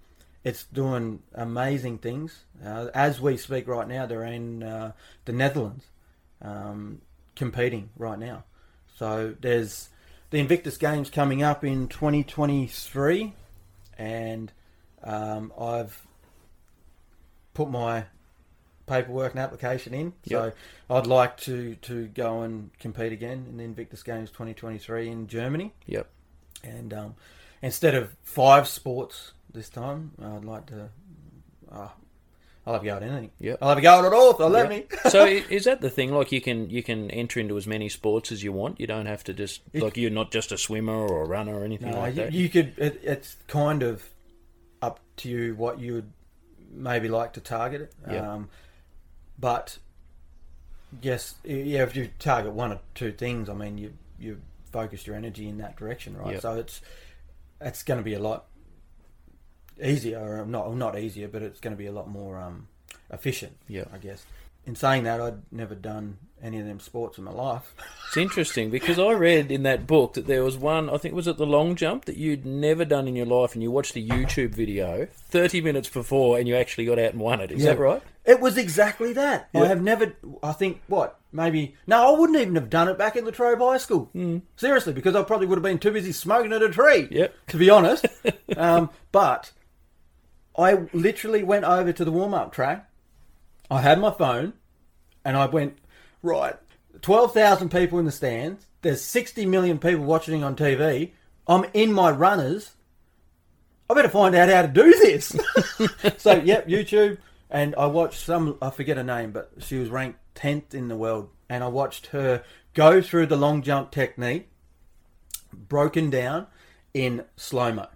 it's doing amazing things. Uh, as we speak right now, they're in uh, the Netherlands um, competing right now. So there's the Invictus Games coming up in 2023, and um, I've put my paperwork and application in. So I'd like to, to go and compete again in the Invictus Games 2023 in Germany. Yep. And um, instead of five sports this time, I'd like to. Uh, I'll have a go at anything. Yeah, I'll have a go at all they'll let me. so i- is that the thing? Like you can you can enter into as many sports as you want. You don't have to just like you're not just a swimmer or a runner or anything No, like you, that. you could. It, it's kind of up to you what you would maybe like to target it. Yeah. Um, but yes, yeah, if you target one or two things, I mean, you you focus your energy in that direction, right? Yep. So it's it's going to be a lot easier, or not not easier, but it's going to be a lot more um, efficient. Yeah. I guess. In saying that, I'd never done any of them sports in my life. It's interesting because I read in that book that there was one, I think was it the long jump that you'd never done in your life, and you watched a YouTube video thirty minutes before, and you actually got out and won it. Is that right? It was exactly that. I have never. I think what maybe no, I wouldn't even have done it back in Latrobe High School. Seriously, because I probably would have been too busy smoking at a tree. Yep. To be honest, um, but I literally went over to the warm up track. I had my phone, and I went right. Twelve thousand people in the stands. There's sixty million people watching on TV. I'm in my runners. I better find out how to do this. so, yep, YouTube. And I watched some, I forget her name, but she was ranked 10th in the world. And I watched her go through the long jump technique, broken down in slow mo.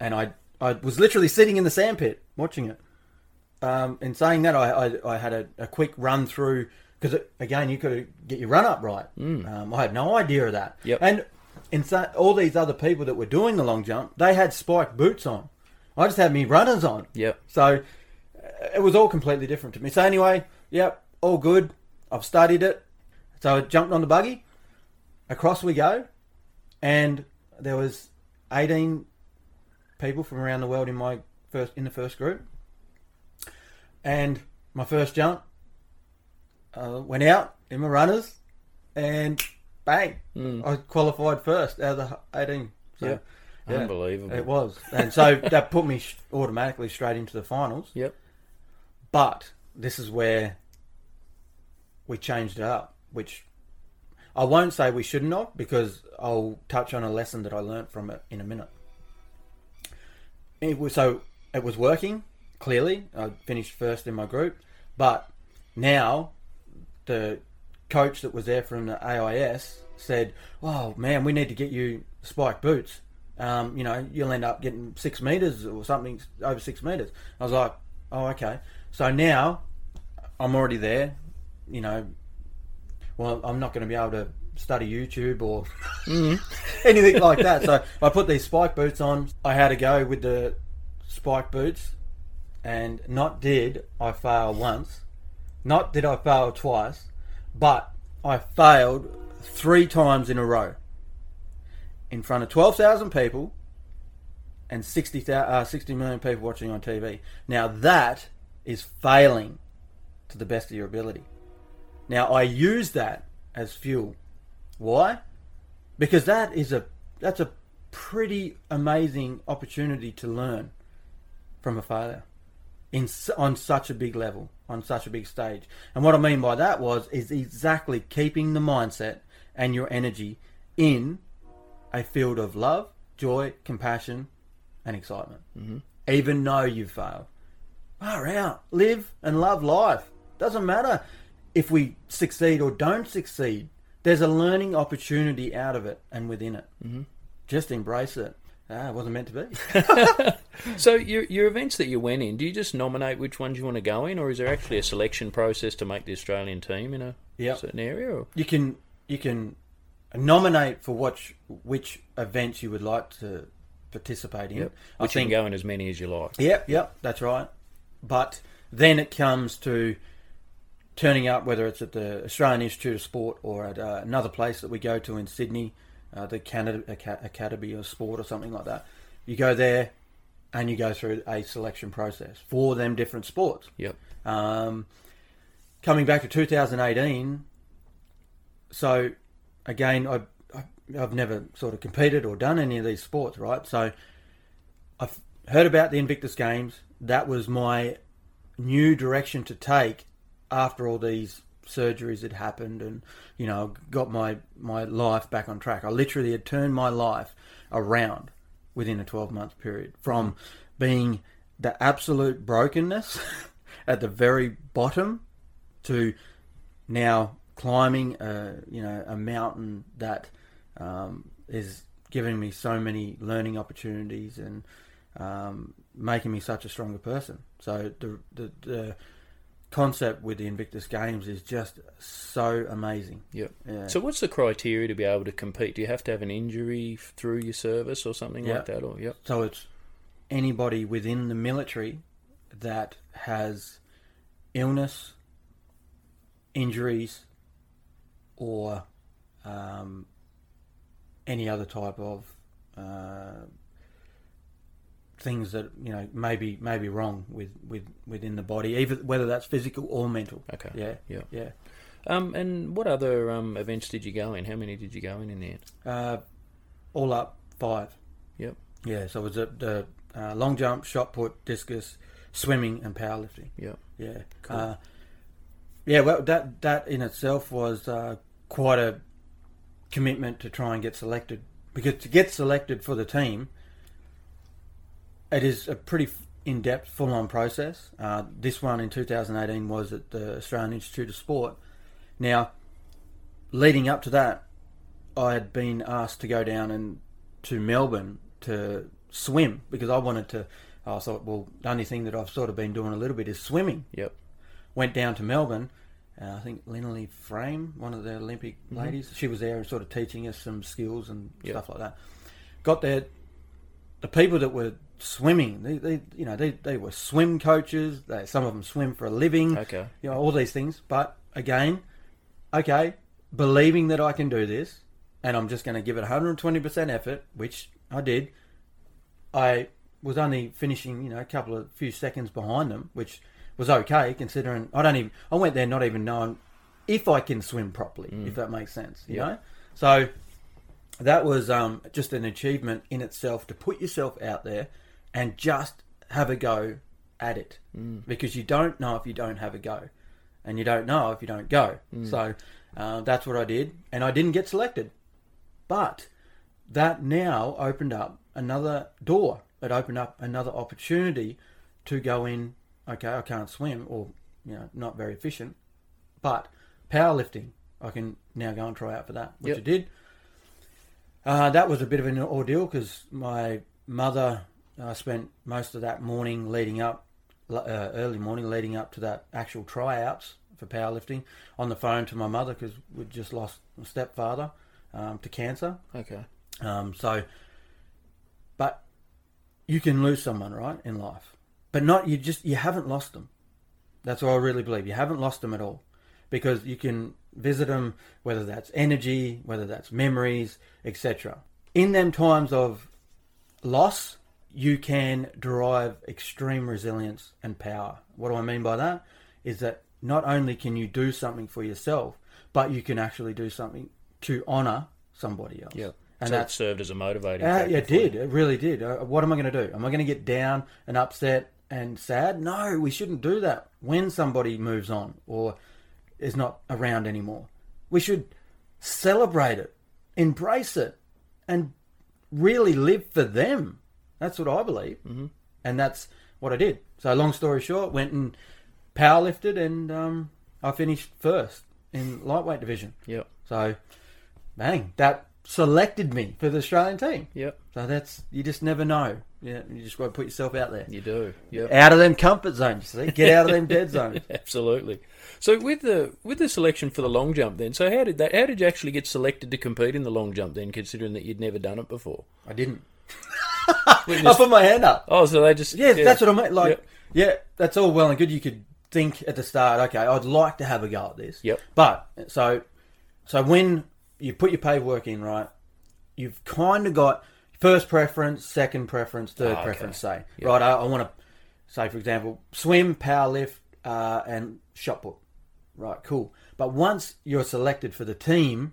And I, I was literally sitting in the sandpit watching it. Um, in saying that, I, I, I had a, a quick run through, because again, you could get your run up right. Um, I had no idea of that. Yep. And in sa- all these other people that were doing the long jump, they had spiked boots on. I just had me runners on. Yep. So uh, it was all completely different to me. So anyway, yep, all good. I've studied it. So I jumped on the buggy. Across we go, and there was 18 people from around the world in my first in the first group. And my first jump uh, went out in my runners, and bang, I qualified first out of the 18. So, Yep. yeah, Unbelievable. It was, and so that put me automatically straight into the finals. Yep. But this is where we changed it up, which I won't say we shouldn't have, because I'll touch on a lesson that I learned from it in a minute. It was so it was working clearly. I finished first in my group, but now the coach that was there from the AIS said, "Oh man, we need to get you spike boots. Um, you know, you'll end up getting six meters or something over six meters." I was like, "Oh, okay." So now I'm already there. You know, well, I'm not going to be able to study YouTube or anything like that. So I put these spike boots on. I had to go with the spike boots, and not did I fail once, not did I fail twice, but I failed three times in a row in front of 12,000 people and 60, thou- uh, 60 million people watching on TV. Now that is failing to the best of your ability. Now I use that as fuel. Why? Because that is a that's a pretty amazing opportunity to learn from a failure in on such a big level, on such a big stage. And what I mean by that was is exactly keeping the mindset and your energy in a field of love, joy, compassion, and excitement. Mm-hmm. Even though you've failed. Far out. Live and love life. Doesn't matter if we succeed or don't succeed. There's a learning opportunity out of it and within it. Mm-hmm. Just embrace it. Ah, it wasn't meant to be. So your your events that you went in, do you just nominate which ones you want to go in, or is there actually a selection process to make the Australian team in a Yep. certain area? Or? You can you can nominate for which which events you would like to participate in. Yep. I Which you can go in as many as you like. Yep, yep, that's right. But then it comes to turning up, whether it's at the Australian Institute of Sport or at uh, another place that we go to in Sydney, uh, the Canada Academy of Sport or something like that. You go there and you go through a selection process for them different sports. Yep. Um, coming back to 2018, so again, I, I, I've never sort of competed or done any of these sports, right? So I've heard about the Invictus Games. That was my new direction to take after all these surgeries had happened and you know got my my life back on track. I literally had turned my life around within a 12 month period from being the absolute brokenness at the very bottom to now climbing a you know a mountain that um, is giving me so many learning opportunities and um, making me such a stronger person. So the, the the concept with the Invictus Games is just so amazing. Yep. Yeah. So what's the criteria to be able to compete? Do you have to have an injury through your service or something Yeah. like that? Or yep. So it's anybody within the military that has illness, injuries, or um, any other type of uh, things that you know maybe maybe wrong with, with within the body, even whether that's physical or mental. Okay. Yeah. Yeah. Yeah. Um, and what other um, events did you go in? How many did you go in in the end? Uh, all up five. Yep. Yeah, so it was a, the uh, long jump, shot put, discus, swimming, and powerlifting. Yep. Yeah. Cool. Uh, yeah, well, that that in itself was uh, quite a commitment to try and get selected because to get selected for the team, it is a pretty in-depth, full-on process. Uh, this one in 2018 was at the Australian Institute of Sport. Now, leading up to that, I had been asked to go down and to Melbourne to swim because I wanted to. I thought, well, the only thing that I've sort of been doing a little bit is swimming. Yep. Went down to Melbourne. Uh, I think Linley Frame, one of the Olympic Mhm. ladies, she was there and sort of teaching us some skills and Yep. stuff like that. Got there. The people that were swimming, they, they you know, they, they were swim coaches. They, some of them swim for a living. Okay. You know, all these things. But again, okay, believing that I can do this, and I'm just going to give it 120% effort, which I did. I was only finishing, you know, a couple of few seconds behind them, which was okay considering I don't even. I went there not even knowing if I can swim properly, if that makes sense. You Yeah. know, so that was um, just an achievement in itself to put yourself out there and just have a go at it Mm. because you don't know if you don't have a go and you don't know if you don't go Mm. so uh, that's what I did and I didn't get selected but that now opened up another door it opened up another opportunity to go in okay I can't swim or you know not very efficient but powerlifting I can now go and try out for that which Yep. I did uh, that was a bit of an ordeal because my mother uh, spent most of that morning leading up, uh, early morning leading up to that actual tryouts for powerlifting on the phone to my mother because we'd just lost my stepfather um, to cancer. Okay. Um, so, but you can lose someone, right, in life, but not you. Just you haven't lost them. That's what I really believe. You haven't lost them at all, because you can visit them, whether that's energy, whether that's memories, etc. In them times of loss, you can derive extreme resilience and power. What do I mean by that? Is that not only can you do something for yourself, but you can actually do something to honor somebody else. Yep. And so it that's served as a motivating uh, factor yeah, it for you. did. It really did. Uh, what am I going to do? Am I going to get down and upset and sad? No, we shouldn't do that when somebody moves on or is not around anymore. We should celebrate it, embrace it, and really live for them. That's what I believe. Mm-hmm. And that's what I did. So, long story short, went and powerlifted and um, I finished first in lightweight division. Yep. So, bang, that selected me for the Australian team. Yep. So that's you just never know. Yeah, you just got to put yourself out there. You do. Yep. Out of them comfort zones. You see, get out of them dead zones. Absolutely. So with the with the selection for the long jump, then, so how did that? How did you actually get selected to compete in the long jump? Then, considering that you'd never done it before. I didn't. I put my hand up. Oh, so they just Yeah, that's what I mean. Like, yeah, that's all well and good. You could think at the start, okay, I'd like to have a go at this. Yep. But so, so when you put your paperwork in, right, you've kind of got first preference, second preference, third Ah, okay. preference. Say, Yep. right, I, I want to say, for example, swim, power lift, uh, and shot put. Right, cool. But once you're selected for the team,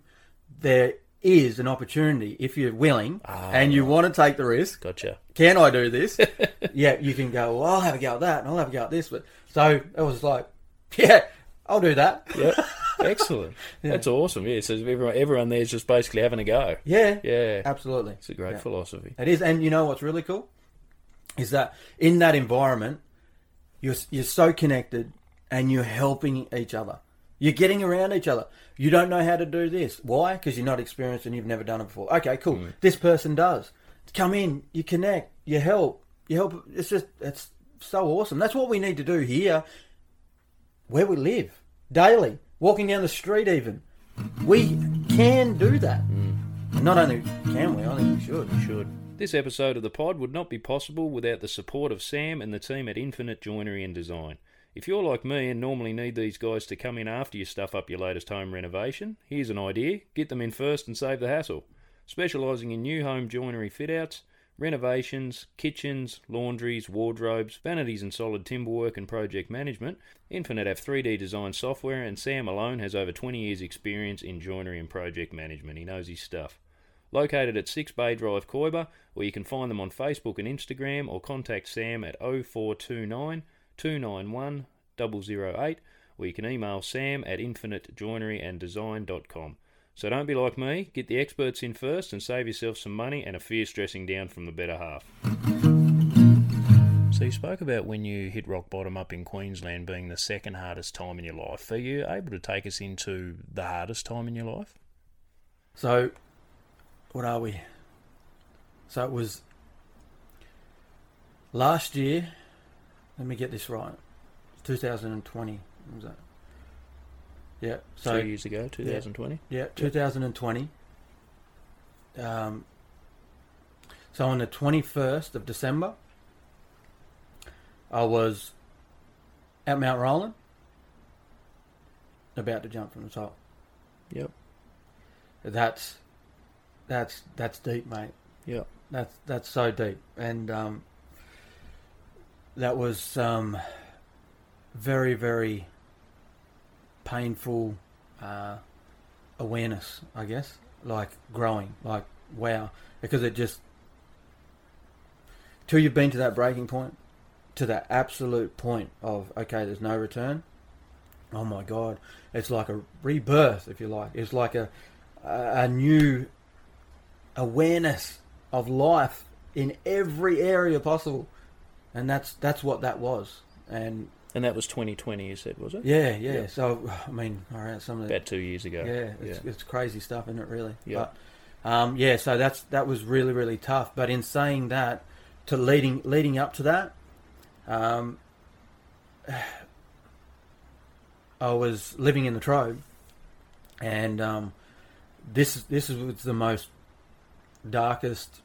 there is an opportunity if you're willing ah, and you want to take the risk. Gotcha. Can I do this? yeah, you can go. Well, I'll have a go at that, and I'll have a go at this. But so it was like, yeah, I'll do that. Yeah. Excellent. That's awesome. Yeah. So everyone, everyone there's just basically having a go. Yeah, Yeah. absolutely. It's a great Yeah. philosophy. It is, and you know what's really cool is that in that environment, you're you're so connected, and you're helping each other. You're getting around each other. You don't know how to do this. Why? Because you're not experienced and you've never done it before. Okay, cool. Mm. This person does. Come in. You connect. You help. You help. It's just it's so awesome. That's what we need to do here, where we live daily. Walking down the street, even we can do that. And Not only can we, I think we should. We Should. This episode of the pod would not be possible without the support of Sam and the team at Infinite Joinery and Design. If you're like me and normally need these guys to come in after you stuff up your latest home renovation, here's an idea get them in first and save the hassle. Specialising in new home joinery fit outs, renovations, kitchens, laundries, wardrobes, vanities and solid timber work and project management, Infinite have 3D design software and Sam alone has over 20 years experience in joinery and project management. He knows his stuff. Located at 6 Bay Drive, Quoiba, or you can find them on Facebook and Instagram or contact Sam at 0429 291 008 or you can email sam at infinitejoineryanddesign.com. So don't be like me, get the experts in first and save yourself some money and a fierce dressing down from the better half. So you spoke about when you hit rock bottom up in Queensland being the second hardest time in your life. Are you able to take us into the hardest time in your life? So, what are we? So it was last year. Let me get this right. 2020. When was that? Yeah. So Two years ago, 2020? Yeah, 2020. Um, so on the 21st of December, I was at Mount Roland, about to jump from the top. Yep. That's that's that's deep, mate. Yep. That's that's so deep, and um, that was um, very very painful uh, awareness, I guess. Like growing, like wow, because it just till you've been to that breaking point, to that absolute point of okay, there's no return. Oh my god, it's like a rebirth, if you like. It's like a a, a new awareness of life in every area possible, and that's that's what that was. And And that was 2020, you said, was it? yeah, yeah. Yep. So I mean, all right, some of the About two years ago. yeah, it's, Yeah. it's crazy stuff, isn't it? Really. Yeah. But, um, yeah. So that's that was really really tough. But in saying that, to leading leading up to that, um, I was living in Latrobe, and um, this this was the most darkest,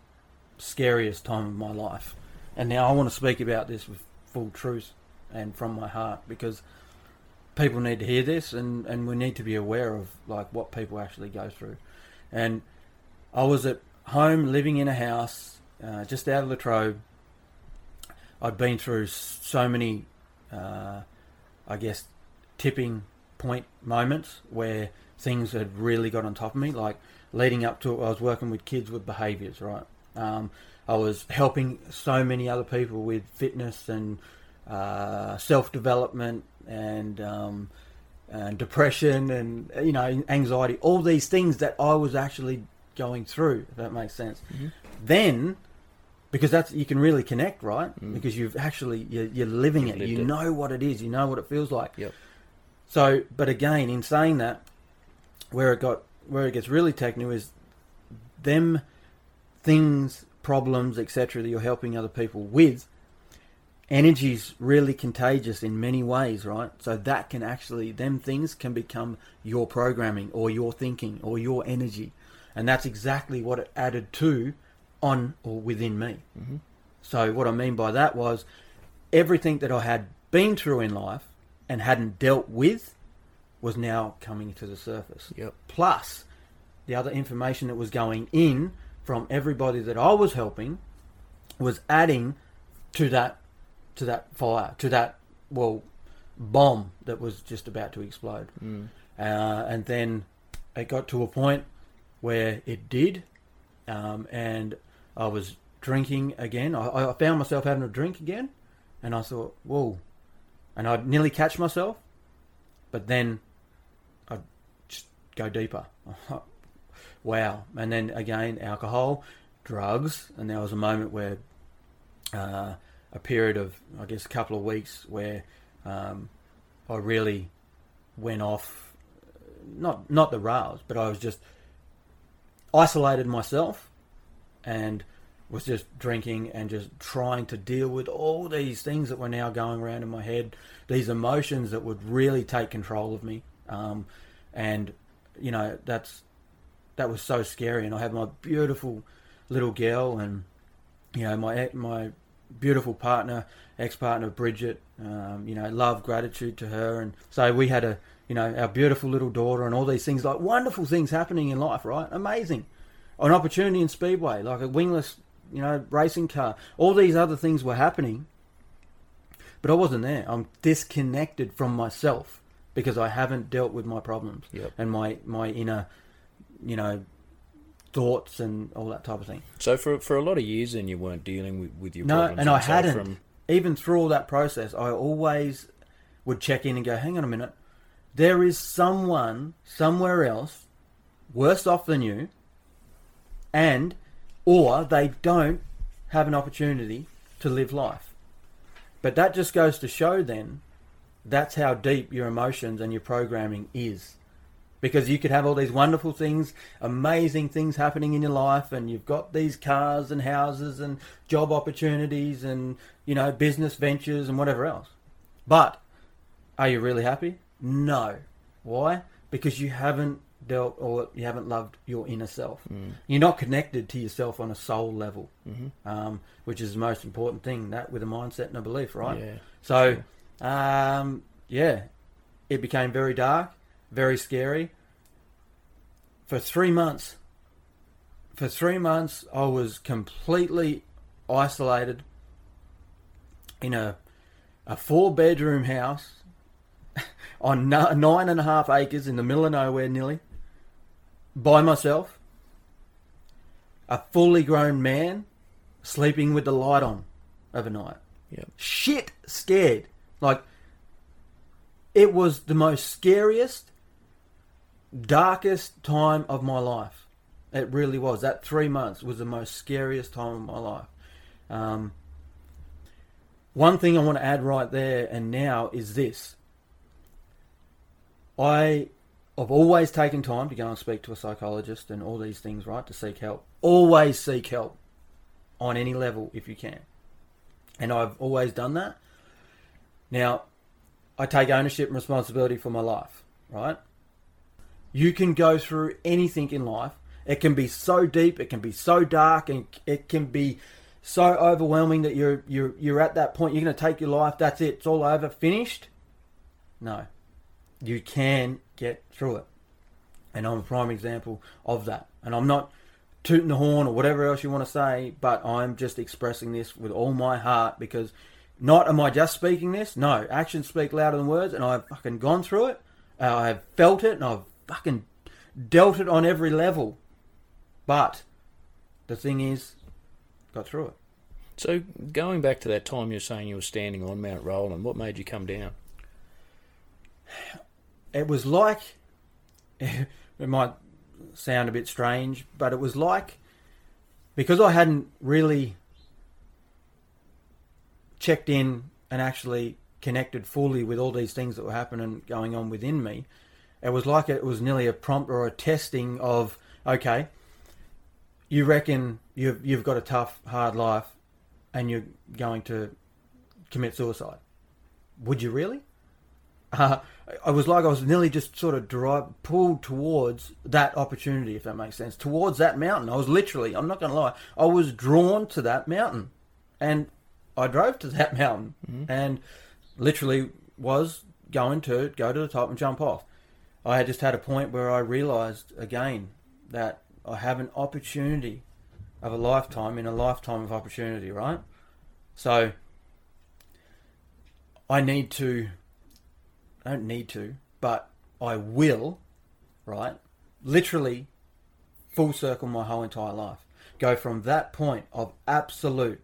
scariest time of my life. And now I want to speak about this with full truth and from my heart because people need to hear this and, and we need to be aware of like what people actually go through. And I was at home living in a house uh, just out of Latrobe. I'd been through so many, uh, I guess, tipping point moments where things had really got on top of me. Like leading up to it, I was working with kids with behaviours, right? Um, I was helping so many other people with fitness and uh, self development and um, and depression and you know anxiety, all these things that I was actually going through. If that makes sense. Then, because that's you can really connect, right? Because you've actually you're, you're living You've it. You it. know what it is. You know what it feels like. Yep. So, but again, in saying that, where it got where it gets really technical is them things, problems, etc., that you're helping other people with, energy is really contagious in many ways, right? So that can actually, them things can become your programming or your thinking or your energy. And that's exactly what it added to on or within me. Mm-hmm. So what I mean by that was everything that I had been through in life and hadn't dealt with was now coming to the surface. Yep. Plus the other information that was going in from everybody that I was helping was adding to that to that fire, to that well bomb that was just about to explode. Mm. Uh, and then it got to a point where it did, um, and I was drinking again. I, I found myself having a drink again, and I thought, whoa, and I'd nearly catch myself, but then I'd just go deeper. wow. And then again, alcohol, drugs, and there was a moment where uh, a period of, I guess, a couple of weeks where um, I really went off, not not the rails, but I was just isolated myself and was just drinking and just trying to deal with all these things that were now going around in my head, these emotions that would really take control of me, um, and you know that's that was so scary. And I had my beautiful little girl, and you know my my beautiful partner, ex partner Bridget. Um, you know, love, gratitude to her, and so we had a you know our beautiful little daughter, and all these things like wonderful things happening in life, right? Amazing, an opportunity in speedway, like a wingless you know racing car. All these other things were happening, but I wasn't there. I'm disconnected from myself because I haven't dealt with my problems Yep. and my my inner, you know, thoughts and all that type of thing. So for for a lot of years, then you weren't dealing with, with your No, problems. and I so hadn't. From, Even through all that process, I always would check in and go, hang on a minute. There is someone somewhere else worse off than you, and or they don't have an opportunity to live life. But that just goes to show then that's how deep your emotions and your programming is. Because you could have all these wonderful things, amazing things happening in your life, and you've got these cars and houses and job opportunities and, you know, business ventures and whatever else. But are you really happy? No. Why? Because you haven't dealt or you haven't loved your inner self. Mm. You're not connected to yourself on a soul level, Mhm. um, which is the most important thing. That with a mindset and a belief, right? Yeah, So, um, yeah, it became very dark, very scary. For three months, for three months, I was completely isolated in a a four bedroom house on ni- nine and a half acres in the middle of nowhere, nearly by myself. A fully grown man sleeping with the light on overnight. Yep. Shit scared. Like it was the most scariest, darkest time of my life. It really was. That three months was the most scariest time of my life. Um, one thing I want to add right there and now is this. I have always taken time to go and speak to a psychologist and all these things, right, to seek help. Always seek help on any level if you can. And I've always done that. Now, I take ownership and responsibility for my life, right? You can go through anything in life. It can be so deep, it can be so dark, and it can be so overwhelming that you're you're you're at that point. You're going to take your life. That's it. It's all over. Finished. No, you can get through it, and I'm a prime example of that. And I'm not tooting the horn or whatever else you want to say, but I'm just expressing this with all my heart because not am I just speaking this? No, actions speak louder than words, and I've fucking gone through it. Uh, I've felt it, and I've fucking dealt it on every level. But the thing is, got through it. So going back to that time you're saying you were standing on Mount Roland, what made you come down? It was like it might sound a bit strange, but it was like because I hadn't really checked in and actually connected fully with all these things that were happening going on within me. It was like it was nearly a prompt or a testing of okay, you reckon you've you've got a tough, hard life, and you're going to commit suicide. Would you really? Uh, I was like I was nearly just sort of drive, pulled towards that opportunity, if that makes sense, towards that mountain. I was literally, I'm not going to lie, I was drawn to that mountain, and I drove to that mountain, and literally was going to go to the top and jump off. I had just had a point where I realised again that I have an opportunity of a lifetime in a lifetime of opportunity, right? So I need to, I don't need to, but I will, right? Literally full circle my whole entire life. Go from that point of absolute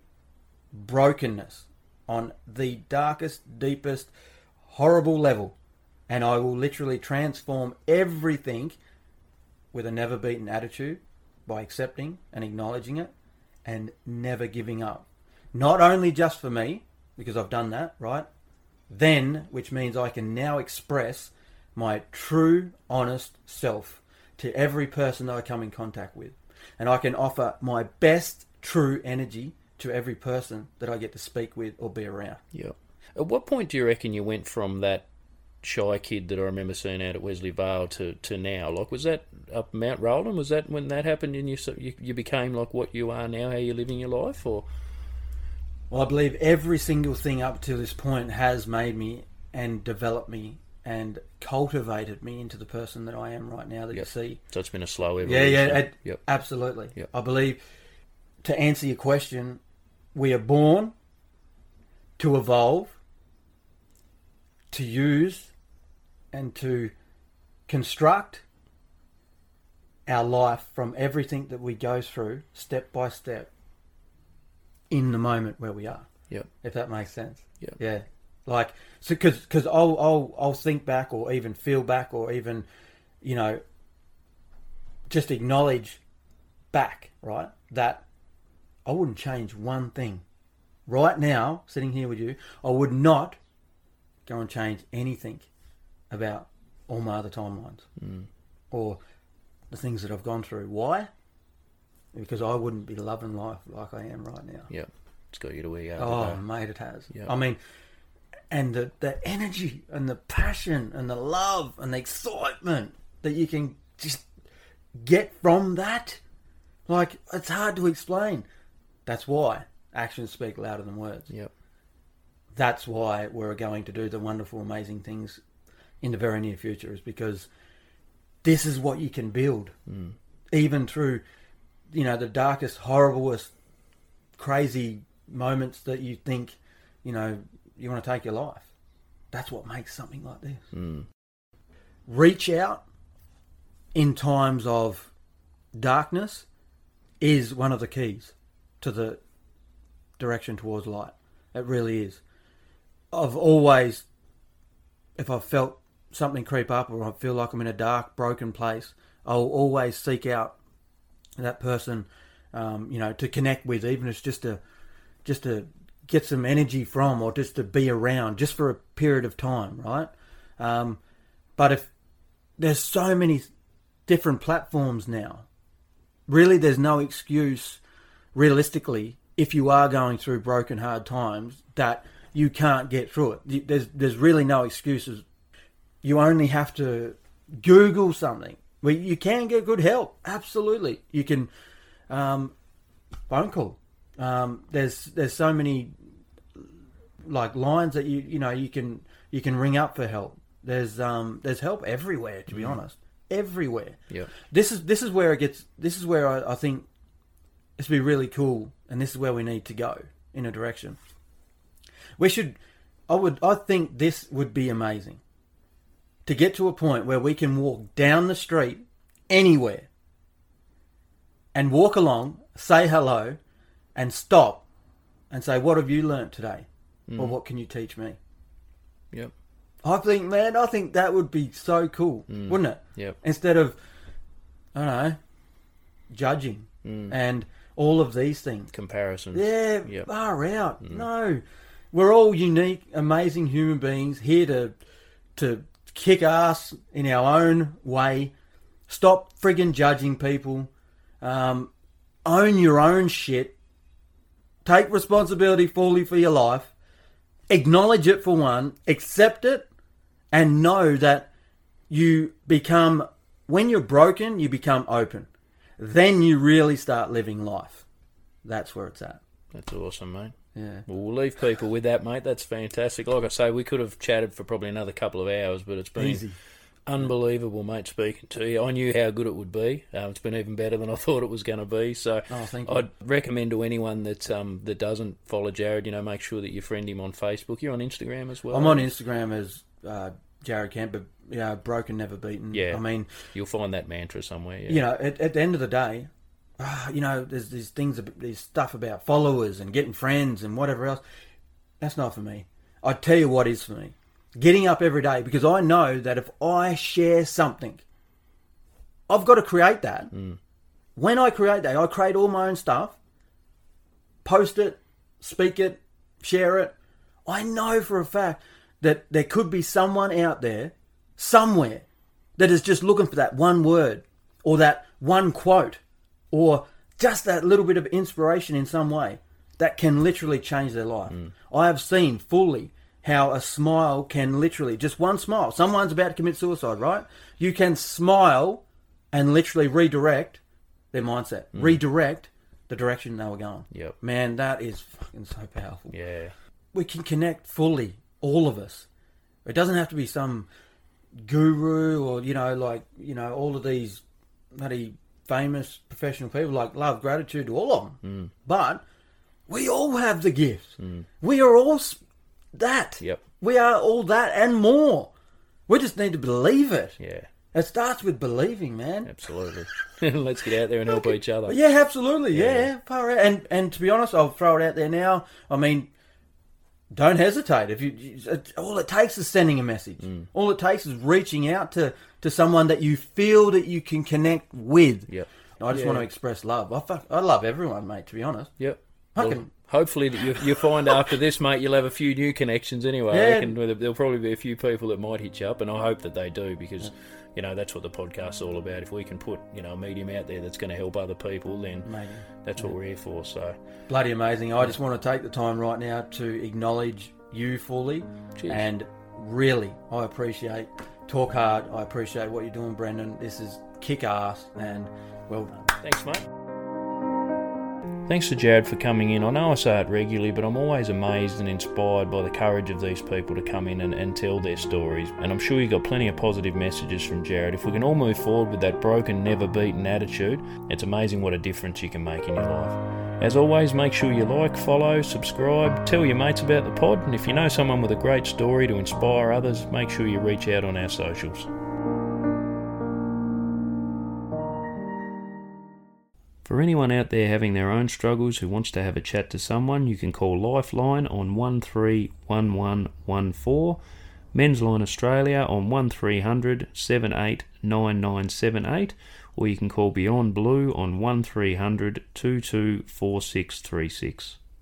brokenness on the darkest, deepest, horrible level, and I will literally transform everything with a never beaten attitude by accepting and acknowledging it and never giving up. Not only just for me, because I've done that, right? Then, which means I can now express my true, honest self to every person that I come in contact with. And I can offer my best, true energy to every person that I get to speak with or be around. Yeah. At what point do you reckon you went from that shy kid that I remember seeing out at Wesley Vale to, to now? Like, was that up Mount Roland? Was that when that happened and you, you you became like what you are now? How you're living your life, or Well, I believe every single thing up to this point has made me and developed me and cultivated me into the person that I am right now that Yep. you see. so it's been a slow evolution. Yeah, yeah, it- Yep. absolutely. Yep. I believe to answer your question, we are born to evolve, to use, and to construct our life from everything that we go through step by step in the moment where we are. Yep. If that makes sense. Yep. Yeah. Like, so because because I'll I'll I'll think back or even feel back or even, you know, just acknowledge back right that I wouldn't change one thing. Right now, sitting here with you, I would not go and change anything about all my other timelines Mm. or the things that I've gone through. Why? Because I wouldn't be loving life like I am right now. Yep. It's got you to where you are. Oh, today. mate, it has. Yeah. I mean, and the the energy and the passion and the love and the excitement that you can just get from that, like it's hard to explain. That's why actions speak louder than words. Yep. That's why we're going to do the wonderful, amazing things in the very near future. Is because this is what you can build, Mm. even through, you know, the darkest, horriblest, crazy moments that you think, you know, you want to take your life. That's what makes something like this. Mm. Reach out in times of darkness is one of the keys to the direction towards light. It really is. I've always, if I've felt something creep up or I feel like I'm in a dark, broken place, I'll always seek out that person, um, you know, to connect with, even if it's just to, just to get some energy from, or just to be around, just for a period of time, right? Um, but if there's so many different platforms now, really, there's no excuse, realistically, if you are going through broken, hard times, that you can't get through it. There's there's really no excuses. You only have to Google something. Well, you can get good help. Absolutely, you can. Um, phone call. Um, there's there's so many like lines that you you know you can you can ring up for help. There's um there's help everywhere. To be Mhm. honest, everywhere. Yeah. This is this is where it gets. This is where I, I think this would be really cool, and this is where we need to go in a direction. We should. I would. I think this would be amazing to get to a point where we can walk down the street anywhere and walk along, say hello, and stop and say, "What have you learnt today?" or Mm. "What can you teach me?" Yep. I think, man, I think that would be so cool, Mm. wouldn't it? Yep. Instead of, I don't know, judging Mm. and all of these things. Comparisons. Yeah, Yep. far out. Mm. No, we're all unique, amazing human beings here to to kick ass in our own way. Stop friggin' judging people. Um, own your own shit, take responsibility fully for your life, acknowledge it for one, accept it, and know that you become, when you're broken, you become open. Then you really start living life. That's where it's at. That's awesome, mate. Yeah. Well, we'll leave people with that, mate. That's fantastic. Like I say, we could have chatted for probably another couple of hours, but it's been Easy. unbelievable, mate, speaking to you. I knew how good it would be. Um, it's been even better than I thought it was going to be. So Oh. I'd recommend to anyone that um, that doesn't follow Jarrod, you know, make sure that you friend him on Facebook. You're on Instagram as well. I'm on Instagram as uh, Jarrod Kent, but know, broken, never beaten. Yeah. I mean, You'll find that mantra somewhere. Yeah. you know, at, at the end of the day, ah, you know, there's these things, there's stuff about followers and getting friends and whatever else. That's not for me. I tell you what is for me. Getting up every day because I know that if I share something, I've got to create that. When I create that, I create all my own stuff, post it, speak it, share it. I know for a fact that there could be someone out there, somewhere, that is just looking for that one word or that one quote or just that little bit of inspiration in some way that can literally change their life. Mm. I have seen fully how a smile can literally, just one smile, someone's about to commit suicide, right? You can smile and literally redirect their mindset, mm. redirect the direction they were going. Yep. Man, that is fucking so powerful Yeah. we can connect fully, all of us. It doesn't have to be some guru or you know, like you know, all of these bloody famous professional people like love gratitude to all of them. But we all have the gift. We are all that. Yep. We are all that and more. We just need to believe it. Yeah. It starts with believing, man. Absolutely. Let's get out there and help each other. Yeah, absolutely. Yeah, Yeah. And and to be honest, I'll throw it out there now. I mean, don't hesitate. If you, you- all it takes is sending a message. Mm. All it takes is reaching out to to someone that you feel that you can connect with. Yep. I just Yeah. want to express love. I fuck, I love everyone, mate. To be honest. Yep. Fucking- Well, hopefully that you you find after this, mate, you'll have a few new connections anyway. I Yeah. reckon there- there'll probably be a few people that might hit you up, and I hope that they do because you know that's what the podcast's all about. If we can put you know a medium out there that's going to help other people, then Amazing. that's what we're here for. So Bloody amazing. I just want to take the time right now to acknowledge you fully. Cheers. And really, I appreciate Talk Hard. I appreciate what you're doing, Brendan. This is kick ass and well done. Thanks, mate. Thanks to Jarrod for coming in. I know I say it regularly, but I'm always amazed and inspired by the courage of these people to come in and, and tell their stories. And I'm sure you got plenty of positive messages from Jarrod. If we can all move forward with that broken, never beaten attitude, it's amazing what a difference you can make in your life. As always, make sure you like, follow, subscribe, tell your mates about the pod, and if you know someone with a great story to inspire others, make sure you reach out on our socials. For anyone out there having their own struggles who wants to have a chat to someone, you can call Lifeline on 131114, Men's Line Australia on 1300 789978, or you can call Beyond Blue on 1300 224636.